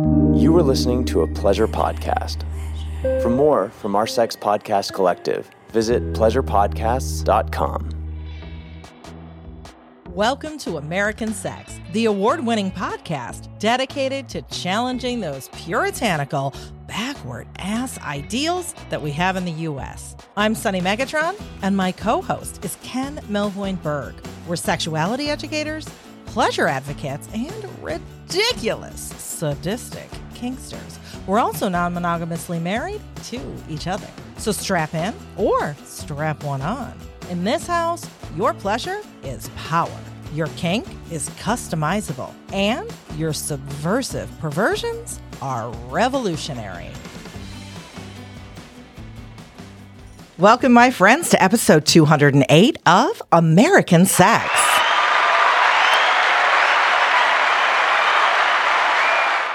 You are listening to a pleasure podcast. For more from our sex podcast collective, visit pleasurepodcasts.com. Welcome to American Sex, the award winning podcast dedicated to challenging those puritanical, backward ass ideals that we have in the U.S. I'm Sunny Megatron, and my co host is Ken Melvoin Berg. We're sexuality educators, pleasure advocates, and ridiculous, sadistic kinksters. We're also non monogamously married to each other. So strap in or strap one on. In this house, your pleasure is power. Your kink is customizable, and your subversive perversions are revolutionary. Welcome, my friends, to episode 208 of American Sex.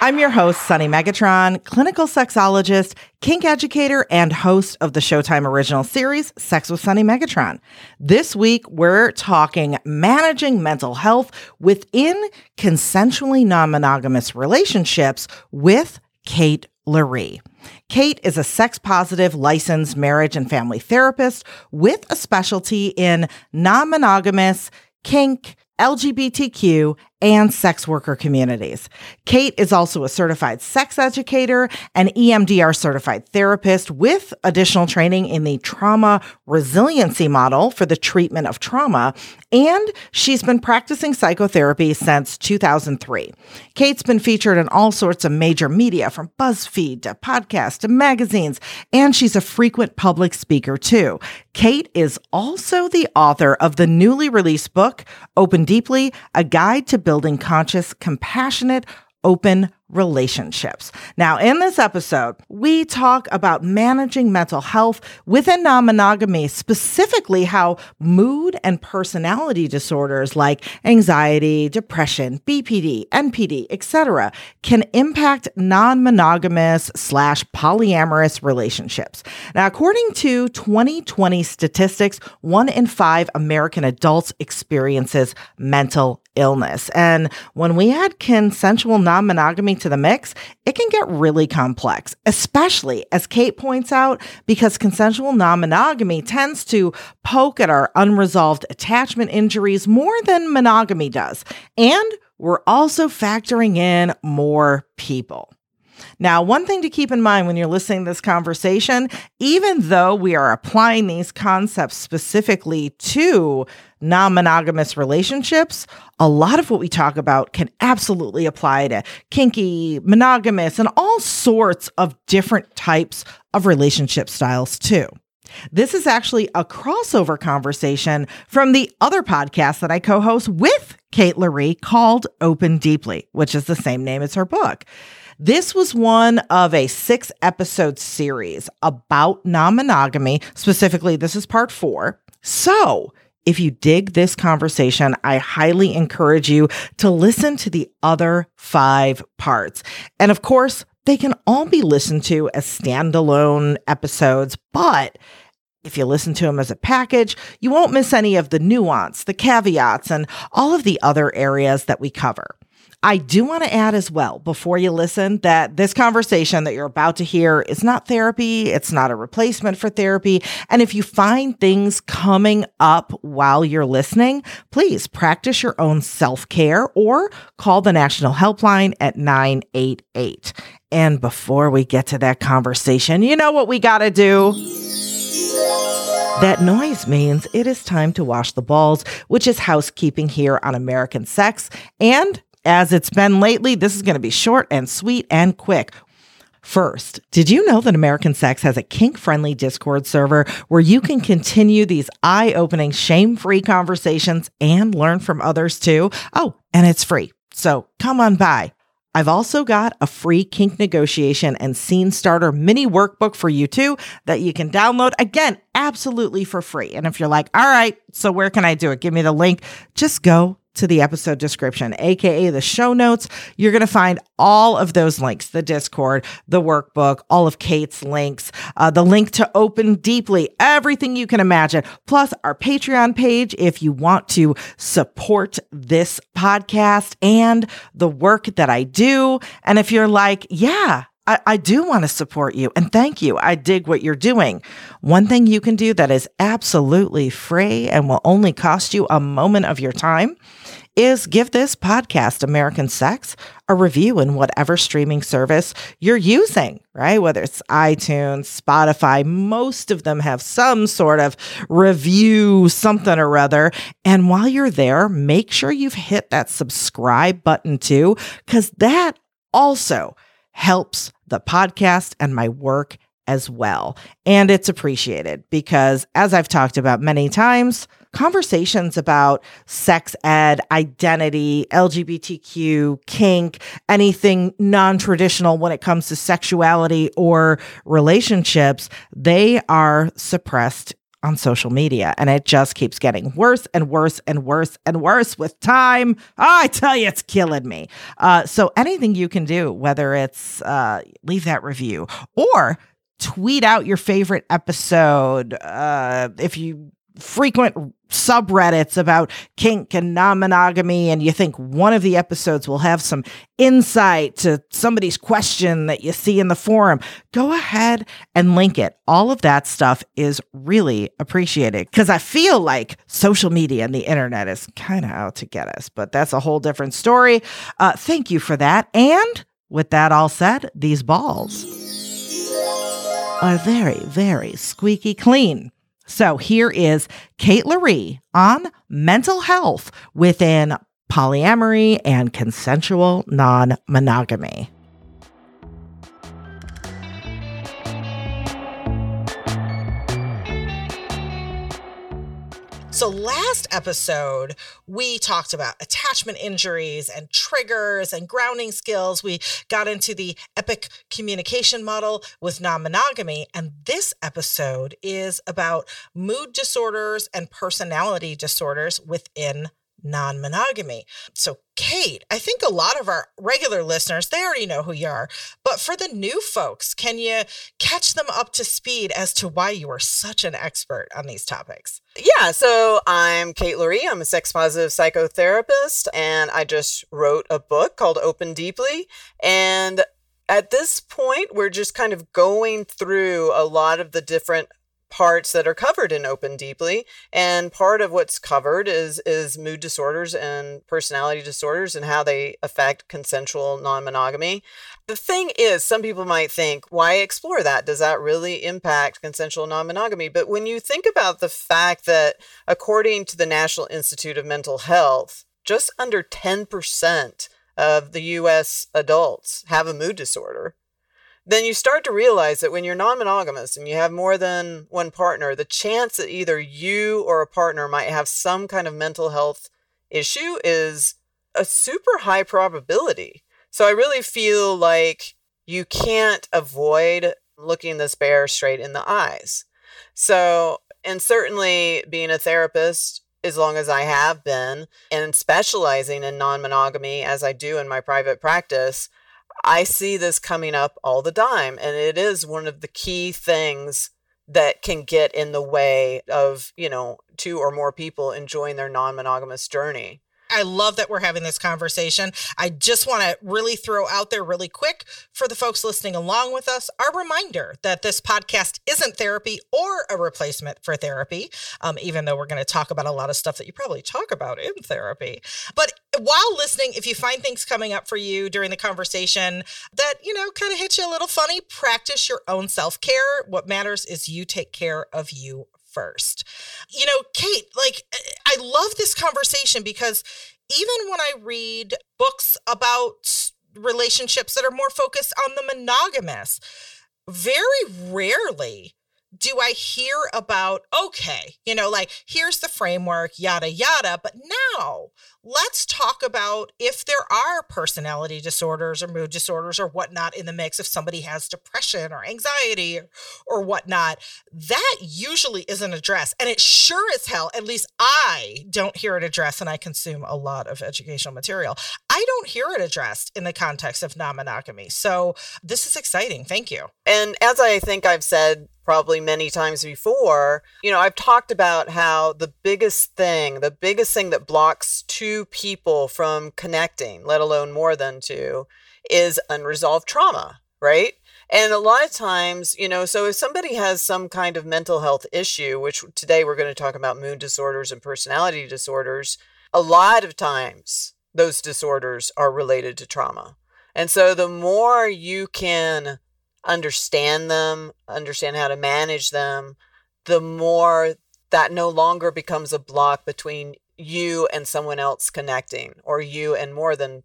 I'm your host, Sunny Megatron, clinical sexologist, kink educator, and host of the Showtime original series, Sex with Sunny Megatron. This week, we're talking managing mental health within consensually non monogamous relationships with Kate Loree. Kate is a sex positive licensed marriage and family therapist with a specialty in non monogamous, kink, LGBTQ, and sex worker communities. Kate is also a certified sex educator and EMDR certified therapist with additional training in the trauma resiliency model for the treatment of trauma. And she's been practicing psychotherapy since 2003. Kate's been featured in all sorts of major media from BuzzFeed to podcasts to magazines, and she's a frequent public speaker too. Kate is also the author of the newly released book, Open Deeply, a guide to building conscious, compassionate, open relationships. Now, in this episode, we talk about managing mental health within non monogamy, specifically how mood and personality disorders like anxiety, depression, BPD, NPD, etc., can impact non monogamous slash polyamorous relationships. Now, according to 2020 statistics, one in five American adults experiences mental illness. And when we add consensual non monogamy to the mix, it can get really complex, especially as Kate points out, because consensual non monogamy tends to poke at our unresolved attachment injuries more than monogamy does. And we're also factoring in more people. Now, one thing to keep in mind when you're listening to this conversation, even though we are applying these concepts specifically to non monogamous relationships, a lot of what we talk about can absolutely apply to kinky, monogamous, and all sorts of different types of relationship styles too. This is actually a crossover conversation from the other podcast that I co host with Kate Loree called Open Deeply, which is the same name as her book. This was one of a six episode series about non monogamy. Specifically, this is part four. So, if you dig this conversation, I highly encourage you to listen to the other five parts. And of course, they can all be listened to as standalone episodes, but if you listen to them as a package, you won't miss any of the nuance, the caveats, and all of the other areas that we cover. I do want to add as well, before you listen, that this conversation that you're about to hear is not therapy. It's not a replacement for therapy. And if you find things coming up while you're listening, please practice your own self care or call the National Helpline at 988. And before we get to that conversation, you know what we got to do? That noise means it is time to wash the balls, which is housekeeping here on American Sex. And as it's been lately, this is going to be short and sweet and quick. First, did you know that American Sex has a kink friendly Discord server where you can continue these eye opening, shame free conversations and learn from others too? Oh, and it's free. So come on by. I've also got a free kink negotiation and scene starter mini workbook for you too that you can download again, absolutely for free. And if you're like, all right, so where can I do it? Give me the link. Just go to the episode description, aka the show notes. You're going to find all of those links the Discord, the workbook, all of Kate's links, uh, the link to Open Deeply, everything you can imagine, plus our Patreon page if you want to support this podcast and the work that I do. And if you're like, yeah, I, I do want to support you and thank you. I dig what you're doing. One thing you can do that is absolutely free and will only cost you a moment of your time is give this podcast, American Sex, a review in whatever streaming service you're using, right? Whether it's iTunes, Spotify, most of them have some sort of review, something or other. And while you're there, make sure you've hit that subscribe button too, because that also helps the podcast and my work as well. And it's appreciated because, as I've talked about many times, conversations about sex ed, identity, LGBTQ, kink, anything non traditional when it comes to sexuality or relationships, they are suppressed on social media and it just keeps getting worse and worse and worse and worse with time. Oh, I tell you, it's killing me. Uh, so anything you can do, whether it's uh, leave that review or tweet out your favorite episode. Uh, if you frequent subreddits about kink and non monogamy, and you think one of the episodes will have some insight to somebody's question that you see in the forum, go ahead and link it. All of that stuff is really appreciated because I feel like social media and the internet is kind of out to get us, but that's a whole different story. Uh, thank you for that. And with that all said, these balls are very, very squeaky clean. So here is Kate Loree on mental health within polyamory and consensual non monogamy. So, last episode, we talked about attachment injuries and triggers and grounding skills. We got into the epic communication model with non monogamy. And this episode is about mood disorders and personality disorders within non monogamy. So, Kate, I think a lot of our regular listeners, they already know who you are. But for the new folks, can you catch them up to speed as to why you are such an expert on these topics? Yeah, so I'm Kate Loree. I'm a sex positive psychotherapist, and I just wrote a book called Open Deeply. And at this point, we're just kind of going through a lot of the different parts that are covered in open deeply and part of what's covered is is mood disorders and personality disorders and how they affect consensual non-monogamy. The thing is some people might think why explore that? Does that really impact consensual non-monogamy? But when you think about the fact that according to the national institute of mental health just under 10% of the US adults have a mood disorder then you start to realize that when you're non monogamous and you have more than one partner, the chance that either you or a partner might have some kind of mental health issue is a super high probability. So I really feel like you can't avoid looking this bear straight in the eyes. So, and certainly being a therapist, as long as I have been, and specializing in non monogamy as I do in my private practice, I see this coming up all the time. And it is one of the key things that can get in the way of, you know, two or more people enjoying their non monogamous journey. I love that we're having this conversation. I just want to really throw out there really quick for the folks listening along with us our reminder that this podcast isn't therapy or a replacement for therapy, um, even though we're going to talk about a lot of stuff that you probably talk about in therapy. But while listening, if you find things coming up for you during the conversation that, you know, kind of hit you a little funny, practice your own self care. What matters is you take care of you first. You know, Kate, like, eh, I love this conversation because even when I read books about relationships that are more focused on the monogamous, very rarely do I hear about, okay, you know, like here's the framework, yada, yada. But now let's talk about if there are personality disorders or mood disorders or whatnot in the mix, if somebody has depression or anxiety or, or whatnot, that usually isn't addressed. And it sure as hell, at least I don't hear it addressed, and I consume a lot of educational material. I don't hear it addressed in the context of non monogamy. So this is exciting. Thank you. And as I think I've said probably many times before, you know, I've talked about how the biggest thing, the biggest thing that blocks two people from connecting, let alone more than two, is unresolved trauma, right? And a lot of times, you know, so if somebody has some kind of mental health issue, which today we're going to talk about mood disorders and personality disorders, a lot of times those disorders are related to trauma. And so the more you can understand them, understand how to manage them, the more that no longer becomes a block between you and someone else connecting or you and more than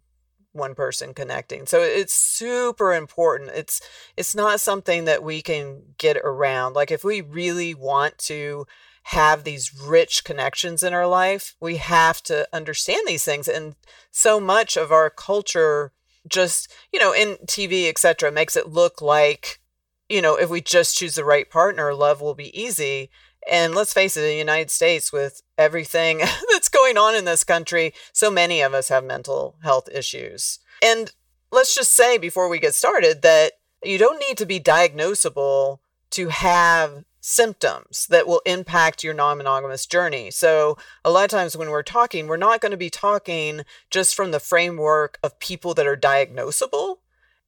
one person connecting. So it's super important. It's it's not something that we can get around. Like if we really want to have these rich connections in our life, we have to understand these things and so much of our culture just you know in tv etc makes it look like you know if we just choose the right partner love will be easy. And let's face it in the united states with everything that's going on in this country so many of us have mental health issues. And let's just say before we get started that you don't need to be diagnosable to have symptoms that will impact your non monogamous journey. So, a lot of times when we're talking, we're not going to be talking just from the framework of people that are diagnosable.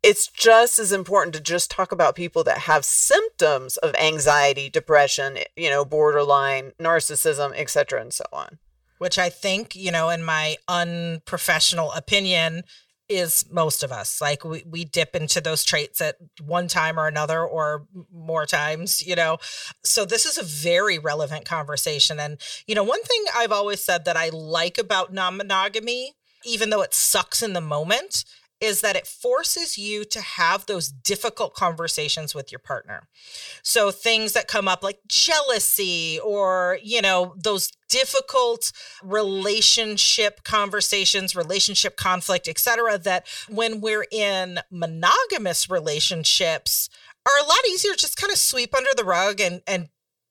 It's just as important to just talk about people that have symptoms of anxiety, depression, you know, borderline, narcissism, etc., and so on. Which I think, you know, in my unprofessional opinion, is most of us. Like we, we dip into those traits at one time or another or more times you know? So this is a very relevant conversation. And you know one thing i've always said that i like about non-monogamy even though it sucks in the moment is that it forces you to have those difficult conversations with your partner. So things that come up like jealousy or, you know, those difficult relationship conversations, relationship conflict, etc. that when we're in monogamous relationships are a lot easier just kind of sweep under the rug and and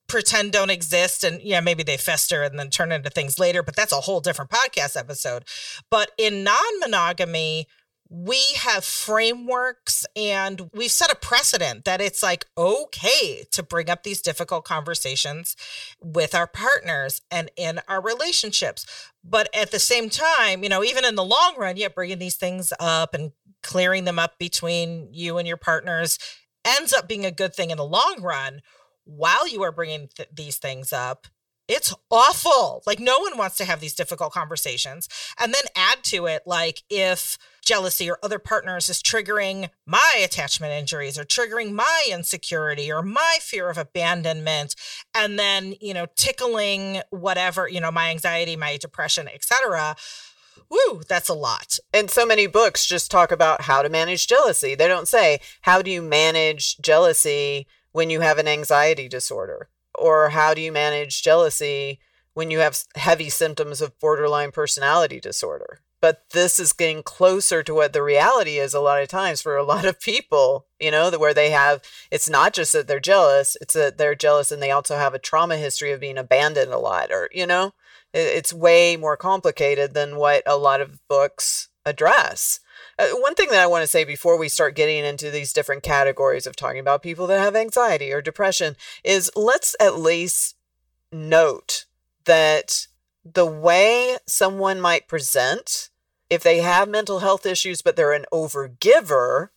pretend don't exist and yeah maybe they fester and then turn into things later but that's a whole different podcast episode but in non-monogamy we have frameworks and we've set a precedent that it's like okay to bring up these difficult conversations with our partners and in our relationships. But at the same time, you know, even in the long run, yeah, bringing these things up and clearing them up between you and your partners ends up being a good thing in the long run while you are bringing th- these things up it's awful. Like, no one wants to have these difficult conversations. And then add to it, like, if jealousy or other partners is triggering my attachment injuries or triggering my insecurity or my fear of abandonment and then you know tickling whatever you know my anxiety my depression etc Woo, that's a lot. And so many books just talk about how to manage jealousy. They don't say, how do you manage jealousy when you have an anxiety disorder? Or how do you manage jealousy when you have heavy symptoms of borderline personality disorder? but this is getting closer to what the reality is a lot of times for a lot of people you know where they have it's not just that they're jealous it's that they're jealous and they also have a trauma history of being abandoned a lot or you know it's way more complicated than what a lot of books address uh, one thing that i want to say before we start getting into these different categories of talking about people that have anxiety or depression is let's at least note that the way someone might present if they have mental health issues, but they're an overgiver,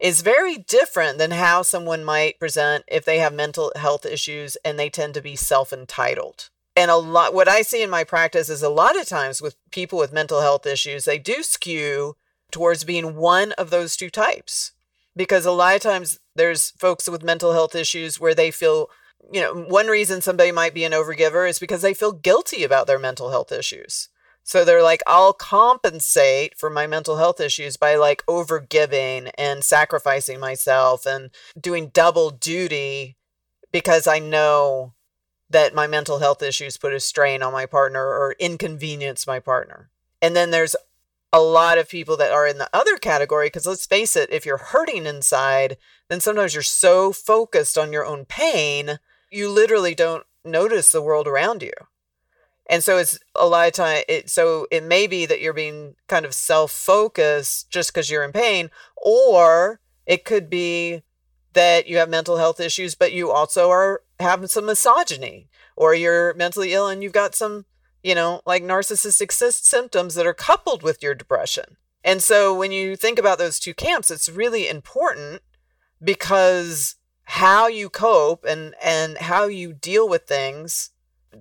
is very different than how someone might present if they have mental health issues and they tend to be self entitled. And a lot, what I see in my practice is a lot of times with people with mental health issues, they do skew towards being one of those two types. Because a lot of times there's folks with mental health issues where they feel, you know, one reason somebody might be an overgiver is because they feel guilty about their mental health issues. So they're like, I'll compensate for my mental health issues by like overgiving and sacrificing myself and doing double duty because I know that my mental health issues put a strain on my partner or inconvenience my partner. And then there's a lot of people that are in the other category because let's face it, if you're hurting inside, then sometimes you're so focused on your own pain, you literally don't notice the world around you. And so it's a lot of time it so it may be that you're being kind of self-focused just because you're in pain, or it could be that you have mental health issues, but you also are having some misogyny, or you're mentally ill and you've got some, you know, like narcissistic symptoms that are coupled with your depression. And so when you think about those two camps, it's really important because how you cope and and how you deal with things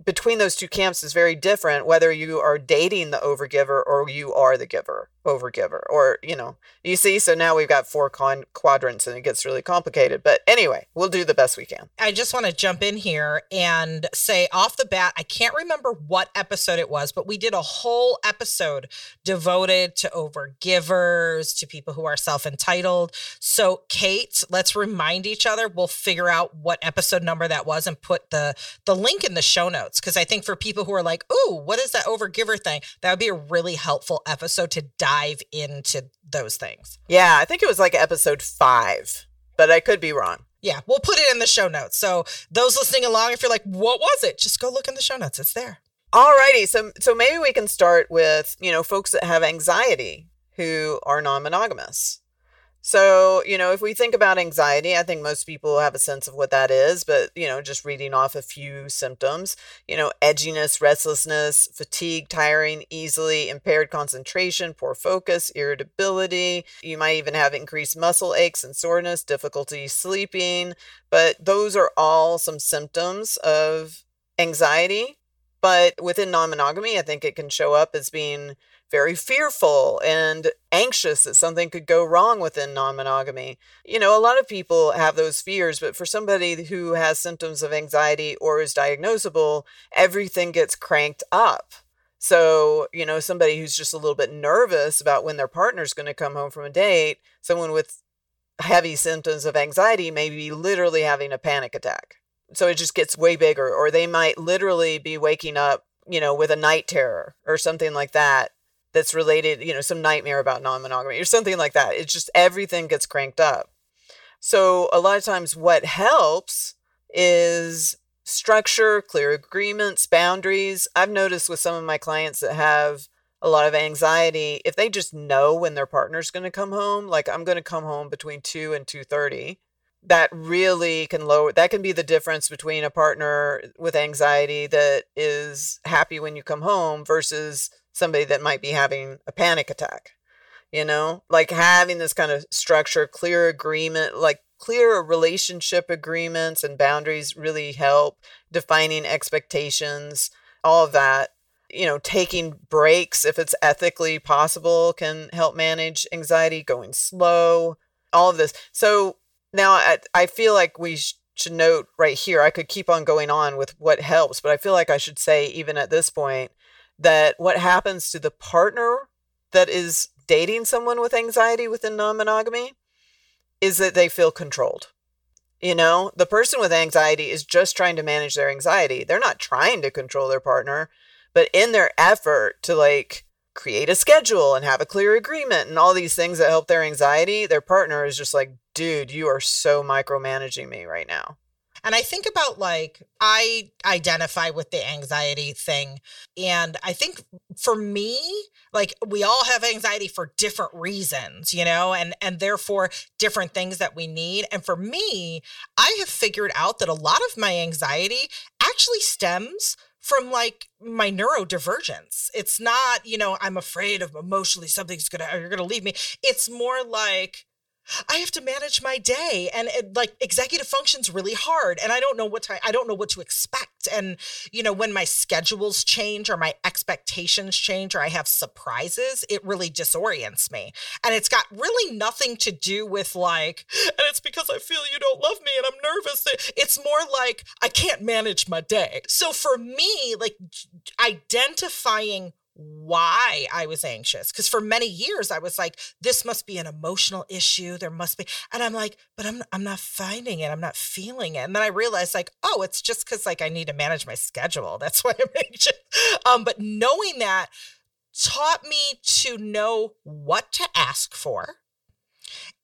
between those two camps is very different whether you are dating the overgiver or you are the giver overgiver or you know you see so now we've got four con- quadrants and it gets really complicated but anyway we'll do the best we can. I just want to jump in here and say off the bat i can't remember what episode it was but we did a whole episode devoted to overgivers to people who are self-entitled. So kate let's remind each other. We'll figure out what episode number that was and put the the link in the show notes because i think for people who are like oh what is that overgiver thing? That would be a really helpful episode to dive dive into those things. Yeah, I think it was like episode five, but I could be wrong. Yeah, we'll put it in the show notes. So those listening along, if you're like, what was it? Just go look in the show notes. It's there. Alrighty. So so maybe we can start with, you know, folks that have anxiety who are non-monogamous. So, you know, if we think about anxiety, I think most people have a sense of what that is, but, you know, just reading off a few symptoms, you know, edginess, restlessness, fatigue, tiring easily, impaired concentration, poor focus, irritability. You might even have increased muscle aches and soreness, difficulty sleeping, but those are all some symptoms of anxiety. But within non monogamy, I think it can show up as being very fearful and anxious that something could go wrong within non monogamy. You know, a lot of people have those fears, but for somebody who has symptoms of anxiety or is diagnosable, everything gets cranked up. So, you know, somebody who's just a little bit nervous about when their partner's going to come home from a date, someone with heavy symptoms of anxiety may be literally having a panic attack. So it just gets way bigger, or they might literally be waking up, you know, with a night terror or something like that that's related, you know, some nightmare about non monogamy or something like that. It's just everything gets cranked up. So, a lot of times, what helps is structure, clear agreements, boundaries. I've noticed with some of my clients that have a lot of anxiety, if they just know when their partner's going to come home, like I'm going to come home between 2 and 2:30, that really can lower that can be the difference between a partner with anxiety that is happy when you come home versus somebody that might be having a panic attack. You know, like having this kind of structure, clear agreement, like clear relationship agreements and boundaries really help defining expectations, all of that. You know, taking breaks if it's ethically possible can help manage anxiety, going slow, all of this. So now I, I feel like we sh- should note right here, I could keep on going on with what helps, but I feel like I should say, even at this point, that what happens to the partner that is dating someone with anxiety within non monogamy is that they feel controlled. You know, the person with anxiety is just trying to manage their anxiety. They're not trying to control their partner, but in their effort to like create a schedule and have a clear agreement and all these things that help their anxiety, their partner is just like, dude, you are so micromanaging me right now. And I think about like, I identify with the anxiety thing. And I think for me, like we all have anxiety for different reasons, you know, and and therefore different things that we need. And for me, I have figured out that a lot of my anxiety actually stems from like my neurodivergence. It's not, you know, I'm afraid of emotionally something's gonna you're gonna leave me. It's more like I have to manage my day and it, like executive functions really hard and I don't know what to I don't know what to expect and you know when my schedules change or my expectations change or I have surprises it really disorients me. And it's got really nothing to do with like and it's because I feel you don't love me and I'm nervous. It's more like I can't manage my day. So for me like identifying why I was anxious. Because for many years I was like, this must be an emotional issue. There must be, and I'm like, but I'm I'm not finding it. I'm not feeling it. And then I realized like, oh, it's just because like I need to manage my schedule. That's why I'm anxious. Um, but knowing that taught me to know what to ask for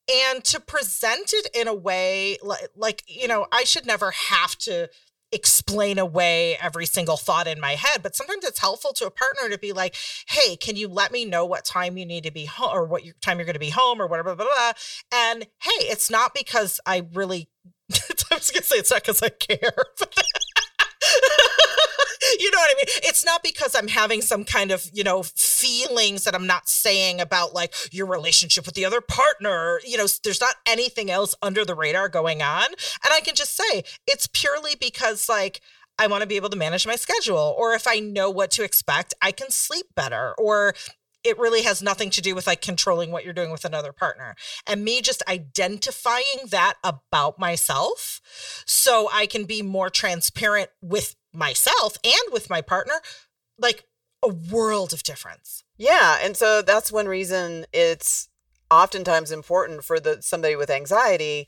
and to present it in a way like, like you know i should never have to explain away every single thought in my head but sometimes it's helpful to a partner to be like hey can you let me know what time you need to be home or what your time you're going to be home or whatever blah, blah, blah. and hey it's not because i really i was going to say it's not because i care you know what I mean? It's not because I'm having some kind of, you know, feelings that I'm not saying about like your relationship with the other partner. You know, there's not anything else under the radar going on. And I can just say it's purely because like, I want to be able to manage my schedule. Or if I know what to expect, I can sleep better. Or it really has nothing to do with like controlling what you're doing with another partner. And me just identifying that about myself so I can be more transparent with myself and with my partner, like a world of difference. Yeah, and so that's one reason it's oftentimes important for the somebody with anxiety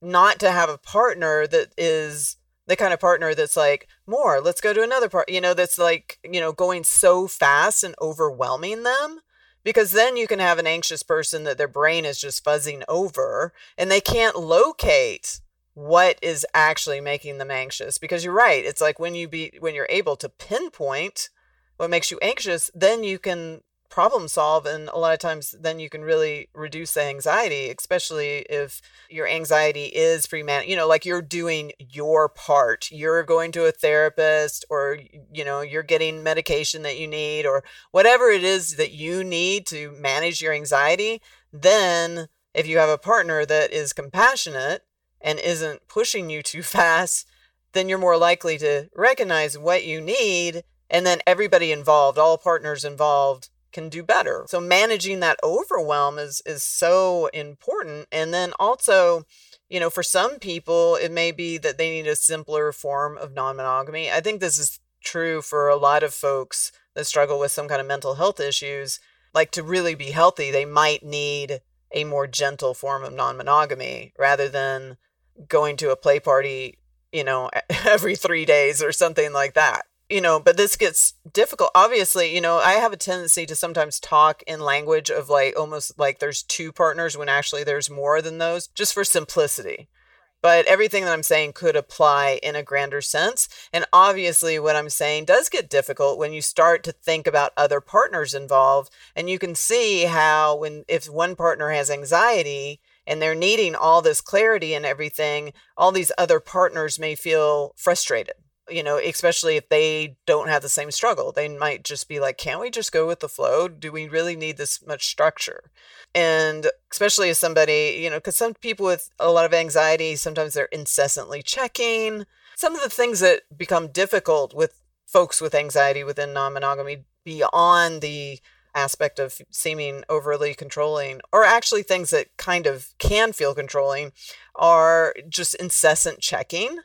not to have a partner that is the kind of partner that's like more let's go to another part you know that's like you know going so fast and overwhelming them because then you can have an anxious person that their brain is just fuzzing over and they can't locate what is actually making them anxious because you're right it's like when you be when you're able to pinpoint what makes you anxious then you can problem solve and a lot of times then you can really reduce the anxiety especially if your anxiety is free man you know like you're doing your part. You're going to a therapist or you know you're getting medication that you need or whatever it is that you need to manage your anxiety then if you have a partner that is compassionate and isn't pushing you too fast, then you're more likely to recognize what you need. And then everybody involved, all partners involved, can do better. So managing that overwhelm is is so important. And then also, you know, for some people, it may be that they need a simpler form of non-monogamy. I think this is true for a lot of folks that struggle with some kind of mental health issues. Like to really be healthy, they might need a more gentle form of non-monogamy rather than going to a play party, you know, every three days or something like that. You know, but this gets difficult. Obviously, you know, I have a tendency to sometimes talk in language of like almost like there's two partners when actually there's more than those, just for simplicity but everything that I'm saying could apply in a grander sense. And obviously, what I'm saying does get difficult when you start to think about other partners involved. And you can see how, when if one partner has anxiety, and they're needing all this clarity and everything, all these other partners may feel frustrated. You know, especially if they don't have the same struggle. They might just be like, can't we just go with the flow? Do we really need this much structure? And especially as somebody, you know, because some people with a lot of anxiety, sometimes they're incessantly checking. Some of the things that become difficult with folks with anxiety within non monogamy beyond the aspect of seeming overly controlling, or actually things that kind of can feel controlling, are just incessant checking,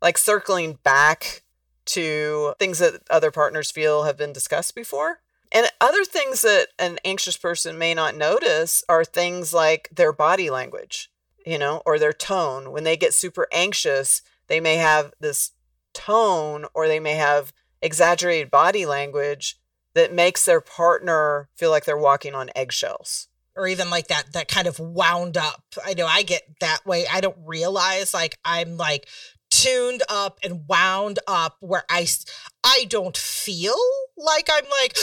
like circling back to things that other partners feel have been discussed before. And other things that an anxious person may not notice are things like their body language, you know, or their tone. When they get super anxious, they may have this tone or they may have exaggerated body language that makes their partner feel like they're walking on eggshells. Or even like that that kind of wound up. I know i get that way. I don't realize like i'm like tuned up and wound up where i i don't feel like i'm like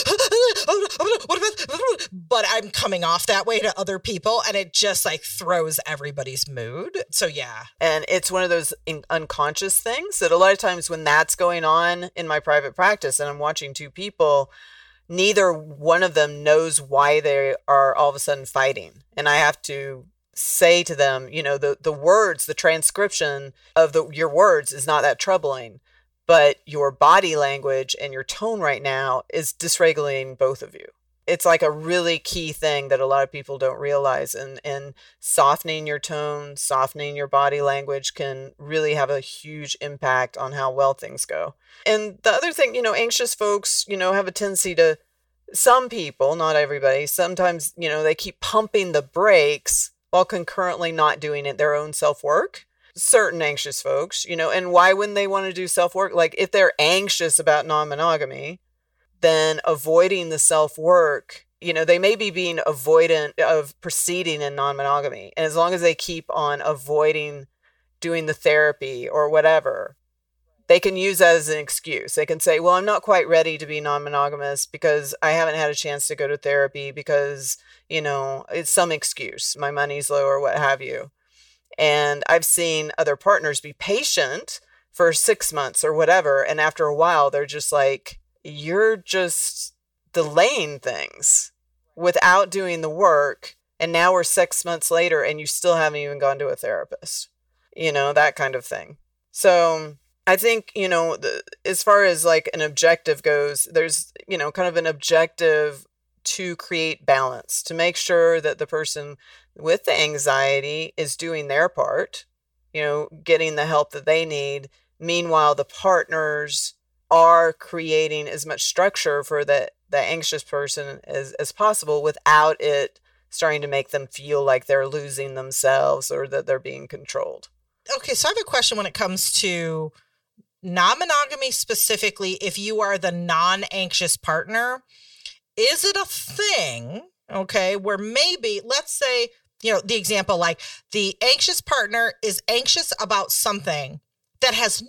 but i'm coming off that way to other people and it just like throws everybody's mood. So yeah. And it's one of those unconscious things that a lot of times when that's going on in my private practice and i'm watching two people neither one of them knows why they are all of a sudden fighting. And I have to say to them, you know, the, the words, the transcription of the, your words is not that troubling, but your body language and your tone right now is dysregulating both of you. It's like a really key thing that a lot of people don't realize. And, and softening your tone, softening your body language can really have a huge impact on how well things go. And the other thing, you know, anxious folks, you know, have a tendency to some people, not everybody, sometimes, you know, they keep pumping the brakes while concurrently not doing it their own self work. Certain anxious folks, you know, and why wouldn't they want to do self work? Like if they're anxious about non then avoiding the self work, you know, they may be being avoidant of proceeding in non monogamy. And as long as they keep on avoiding doing the therapy or whatever, they can use that as an excuse. They can say, well, I'm not quite ready to be non monogamous because I haven't had a chance to go to therapy because, you know, it's some excuse. My money's low or what have you. And I've seen other partners be patient for six months or whatever. And after a while, they're just like, you're just delaying things without doing the work. And now we're six months later and you still haven't even gone to a therapist, you know, that kind of thing. So I think, you know, the, as far as like an objective goes, there's, you know, kind of an objective to create balance, to make sure that the person with the anxiety is doing their part, you know, getting the help that they need. Meanwhile, the partners are creating as much structure for the, the anxious person as, as possible without it starting to make them feel like they're losing themselves or that they're being controlled. Okay, so I have a question when it comes to non monogamy specifically, if you are the non anxious partner, is it a thing, okay, where maybe, let's say, you know, the example like the anxious partner is anxious about something that has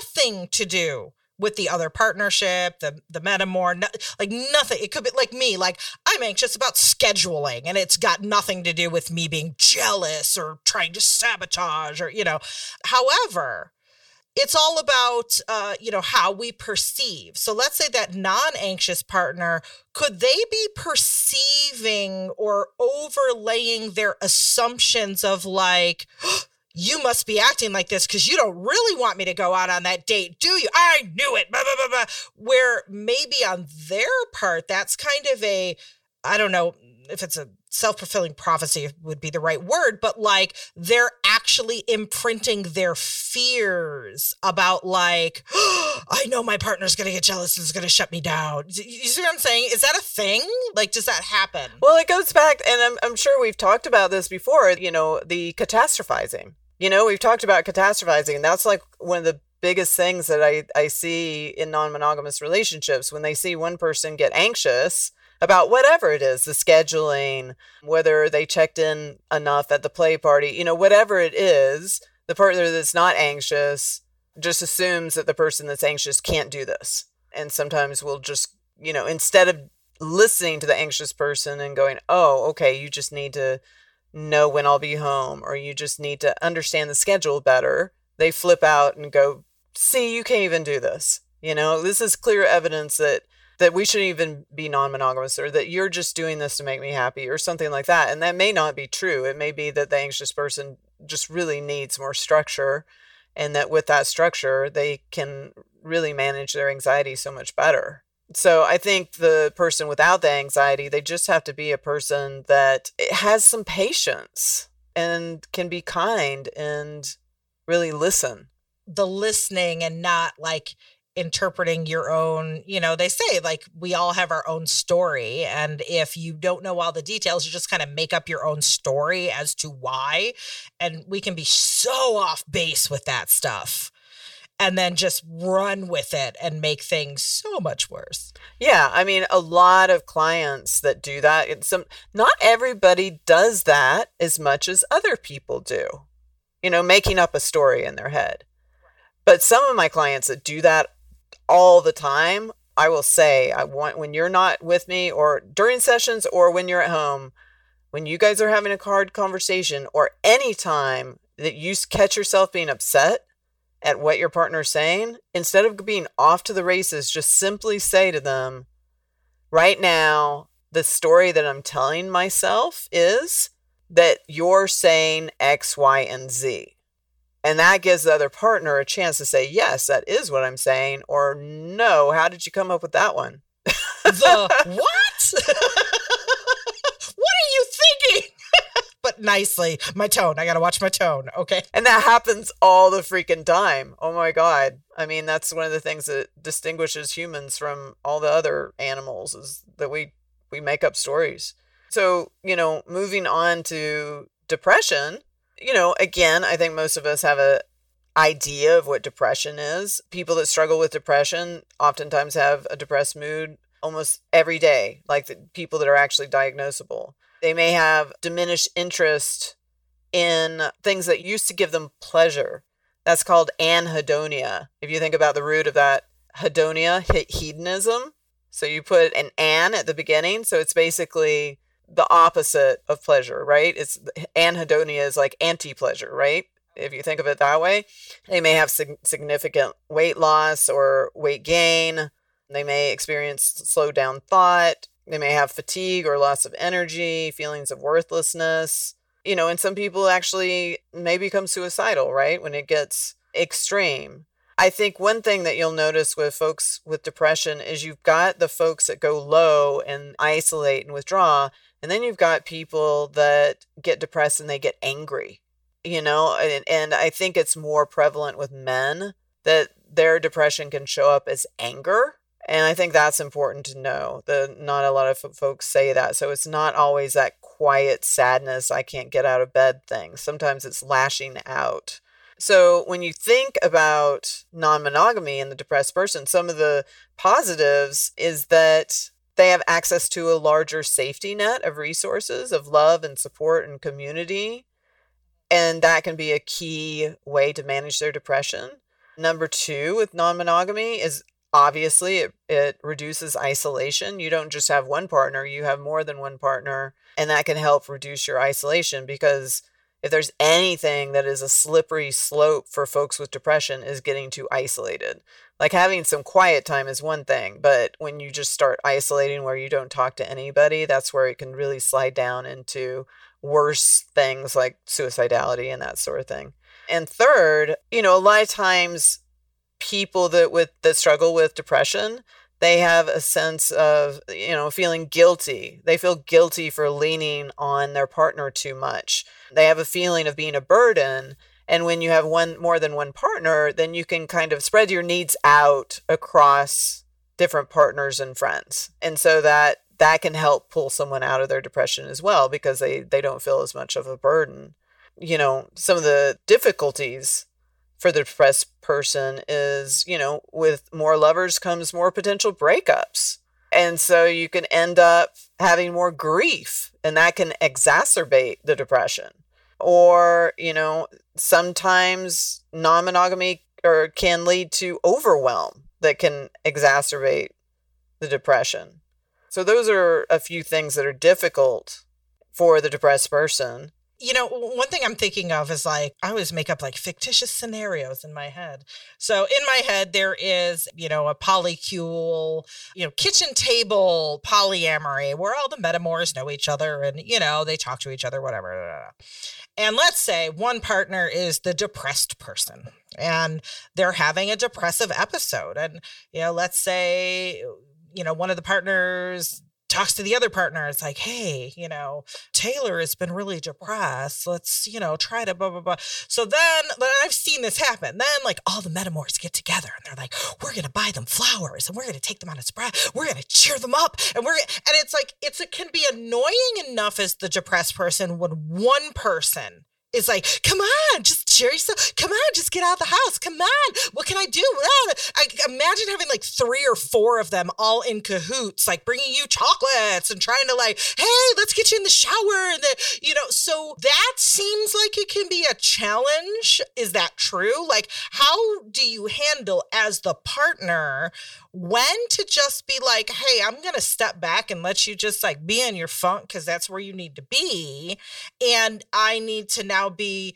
nothing to do with the other partnership, the the metamour, no, like nothing. It could be like me, like I'm anxious about scheduling, and it's got nothing to do with me being jealous or trying to sabotage or you know. However, it's all about uh, you know how we perceive so let's say that non-anxious partner could they be perceiving or overlaying their assumptions of like you must be acting like this because you don't really want me to go out on that date, do you? I knew it. Blah, blah, blah. Where maybe on their part, that's kind of a, I don't know if it's a self-fulfilling prophecy would be the right word but like they're actually imprinting their fears about like oh, i know my partner's gonna get jealous and is gonna shut me down you see what i'm saying is that a thing like does that happen well it goes back and i'm, I'm sure we've talked about this before you know the catastrophizing you know we've talked about catastrophizing and that's like one of the biggest things that i i see in non-monogamous relationships when they see one person get anxious about whatever it is the scheduling, whether they checked in enough at the play party, you know, whatever it is, the partner that's not anxious just assumes that the person that's anxious can't do this. And sometimes we'll just, you know, instead of listening to the anxious person and going, oh, okay, you just need to know when I'll be home or you just need to understand the schedule better, they flip out and go, see, you can't even do this. You know, this is clear evidence that that we shouldn't even be non-monogamous or that you're just doing this to make me happy or something like that and that may not be true it may be that the anxious person just really needs more structure and that with that structure they can really manage their anxiety so much better so i think the person without the anxiety they just have to be a person that has some patience and can be kind and really listen the listening and not like interpreting your own, you know, they say like we all have our own story. And if you don't know all the details, you just kind of make up your own story as to why. And we can be so off base with that stuff and then just run with it and make things so much worse. Yeah, I mean a lot of clients that do that, it's some not everybody does that as much as other people do. You know, making up a story in their head. But some of my clients that do that all the time, I will say, I want when you're not with me or during sessions or when you're at home, when you guys are having a hard conversation or any time that you catch yourself being upset at what your partner's saying, instead of being off to the races, just simply say to them, right now, the story that I'm telling myself is that you're saying X, Y, and Z. And that gives the other partner a chance to say, yes, that is what I'm saying, or no, how did you come up with that one? the what? Nicely. My tone. I got to watch my tone. Okay. And that happens all the freaking time. Oh my God. I mean, that's one of the things that distinguishes humans from all the other animals is that we, we make up stories. So, you know, moving on to depression, you know, again, I think most of us have a idea of what depression is. People that struggle with depression oftentimes have a depressed mood almost every day, like the people that are actually diagnosable. They may have diminished interest in things that used to give them pleasure. That's called anhedonia. If you think about the root of that, hedonia, hedonism. So you put an an at the beginning. So it's basically the opposite of pleasure, right? It's anhedonia is like anti pleasure, right? If you think of it that way, they may have sig- significant weight loss or weight gain. They may experience slowed down thought. They may have fatigue or loss of energy, feelings of worthlessness. You know, and some people actually may become suicidal, right? When it gets extreme. I think one thing that you'll notice with folks with depression is you've got the folks that go low and isolate and withdraw, and then you've got people that get depressed and they get angry, you know, and, and I think it's more prevalent with men that their depression can show up as anger. And I think that's important to know that not a lot of folks say that. So it's not always that quiet sadness, I can't get out of bed thing. Sometimes it's lashing out. So when you think about non monogamy in the depressed person, some of the positives is that they have access to a larger safety net of resources, of love and support and community. And that can be a key way to manage their depression. Number two, with non monogamy, is obviously it, it reduces isolation. You don't just have one partner, you have more than one partner. And that can help reduce your isolation because if there's anything that is a slippery slope for folks with depression is getting too isolated like having some quiet time is one thing but when you just start isolating where you don't talk to anybody that's where it can really slide down into worse things like suicidality and that sort of thing and third you know a lot of times people that with that struggle with depression they have a sense of you know feeling guilty they feel guilty for leaning on their partner too much they have a feeling of being a burden and when you have one more than one partner, then you can kind of spread your needs out across different partners and friends. And so that that can help pull someone out of their depression as well because they they don't feel as much of a burden. You know, some of the difficulties for the depressed person is, you know, with more lovers comes more potential breakups. And so you can end up having more grief and that can exacerbate the depression. Or you know sometimes non-monogamy or can lead to overwhelm that can exacerbate the depression. So those are a few things that are difficult for the depressed person you know, one thing I'm thinking of is like I always make up like fictitious scenarios in my head. So in my head there is, you know, a polycule, you know, kitchen table polyamory where all the metamours know each other and you know, they talk to each other whatever. And let's say one partner is the depressed person and they're having a depressive episode and you know, let's say you know, one of the partners talks to the other partner. It's like, hey, you know, Taylor has been really depressed. Let's, you know, try to blah, blah, blah. So then, then I've seen this happen. Then, like, all the metamours get together and they're like, we're going to buy them flowers and we're going to take them on a spread. We're going to cheer them up. And we're, and it's like, it's, it can be annoying enough as the depressed person when one person is like, come on, just cheer yourself. Come on, just get out of the house. Come on. What can I do? I imagine having like three or four of them all in cahoots, like bringing you chocolates and trying to like, hey, let's get you in the shower. And the, you know, so that seems like it can be a challenge. Is that true? Like, how do you handle as the partner when to just be like, hey, I'm going to step back and let you just like be in your funk because that's where you need to be. And I need to now be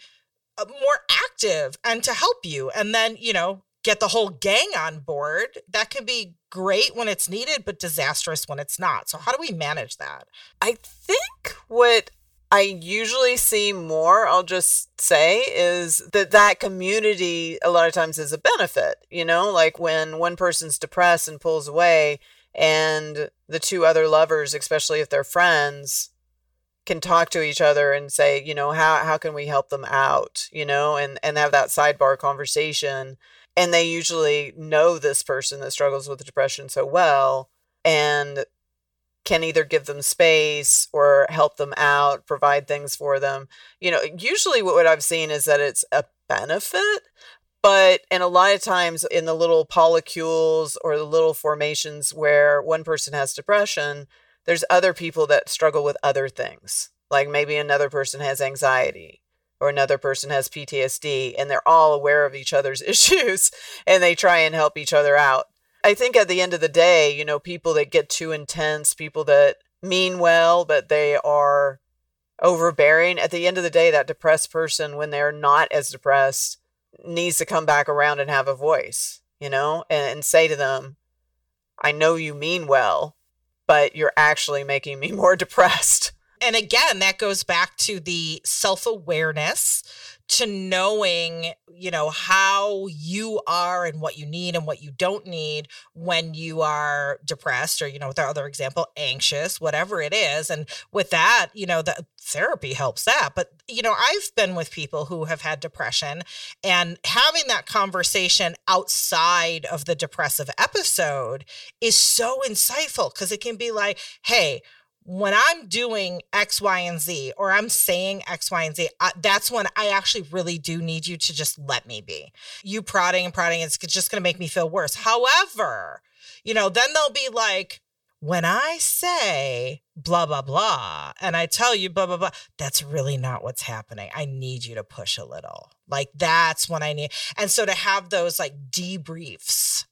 Uh, more active and to help you. And then, you know, get the whole gang on board. That can be great when it's needed, but disastrous when it's not. So, how do we manage that? I think what I usually see more, I'll just say, is that that community a lot of times is a benefit. You know, like when one person's depressed and pulls away, and the two other lovers, especially if they're friends, can talk to each other and say, you know, how how can we help them out, you know, and and have that sidebar conversation. And they usually know this person that struggles with depression so well and can either give them space or help them out, provide things for them. You know, usually what what I've seen is that it's a benefit, but and a lot of times in the little polycules or the little formations where one person has depression, there's other people that struggle with other things. Like maybe another person has anxiety or another person has PTSD and they're all aware of each other's issues and they try and help each other out. I think at the end of the day, you know, people that get too intense, people that mean well, but they are overbearing, at the end of the day, that depressed person, when they're not as depressed, needs to come back around and have a voice, you know, and, and say to them, I know you mean well, but you're actually making me more depressed. And again, that goes back to the self awareness to knowing, you know, how you are and what you need and what you don't need when you are depressed or, you know, with our other example, anxious, whatever it is. And with that, you know, the therapy helps that. But, you know, I've been with people who have had depression and having that conversation outside of the depressive episode is so insightful because it can be like, hey, when I'm doing X, Y, and Z, or I'm saying X, Y, and Z, I, that's when I actually really do need you to just let me be. You prodding and prodding, it's just going to make me feel worse. However, you know, then they'll be like, when I say blah, blah, blah, and I tell you blah, blah, blah, that's really not what's happening. I need you to push a little. Like, that's when I need. And so to have those like debriefs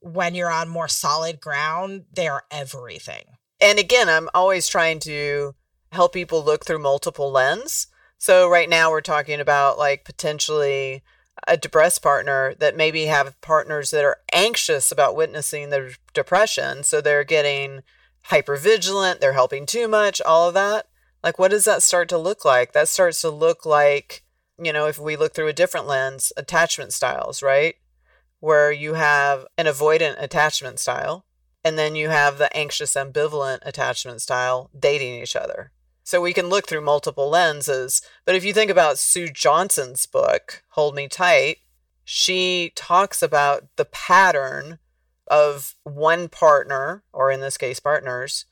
when you're on more solid ground, they are everything and again, I'm always trying to help people look through multiple lens. So right now we're talking about like potentially a depressed partner that maybe have partners that are anxious about witnessing their depression. So they're getting hyper vigilant, they're helping too much, all of that. Like, what does that start to look like? That starts to look like, you know, if we look through a different lens, attachment styles, right? Where you have an avoidant attachment style and then you have the anxious ambivalent attachment style dating each other. So we can look through multiple lenses. But if you think about Sue Johnson's book, Hold Me Tight, she talks about the pattern of one partner, or in this case, partners,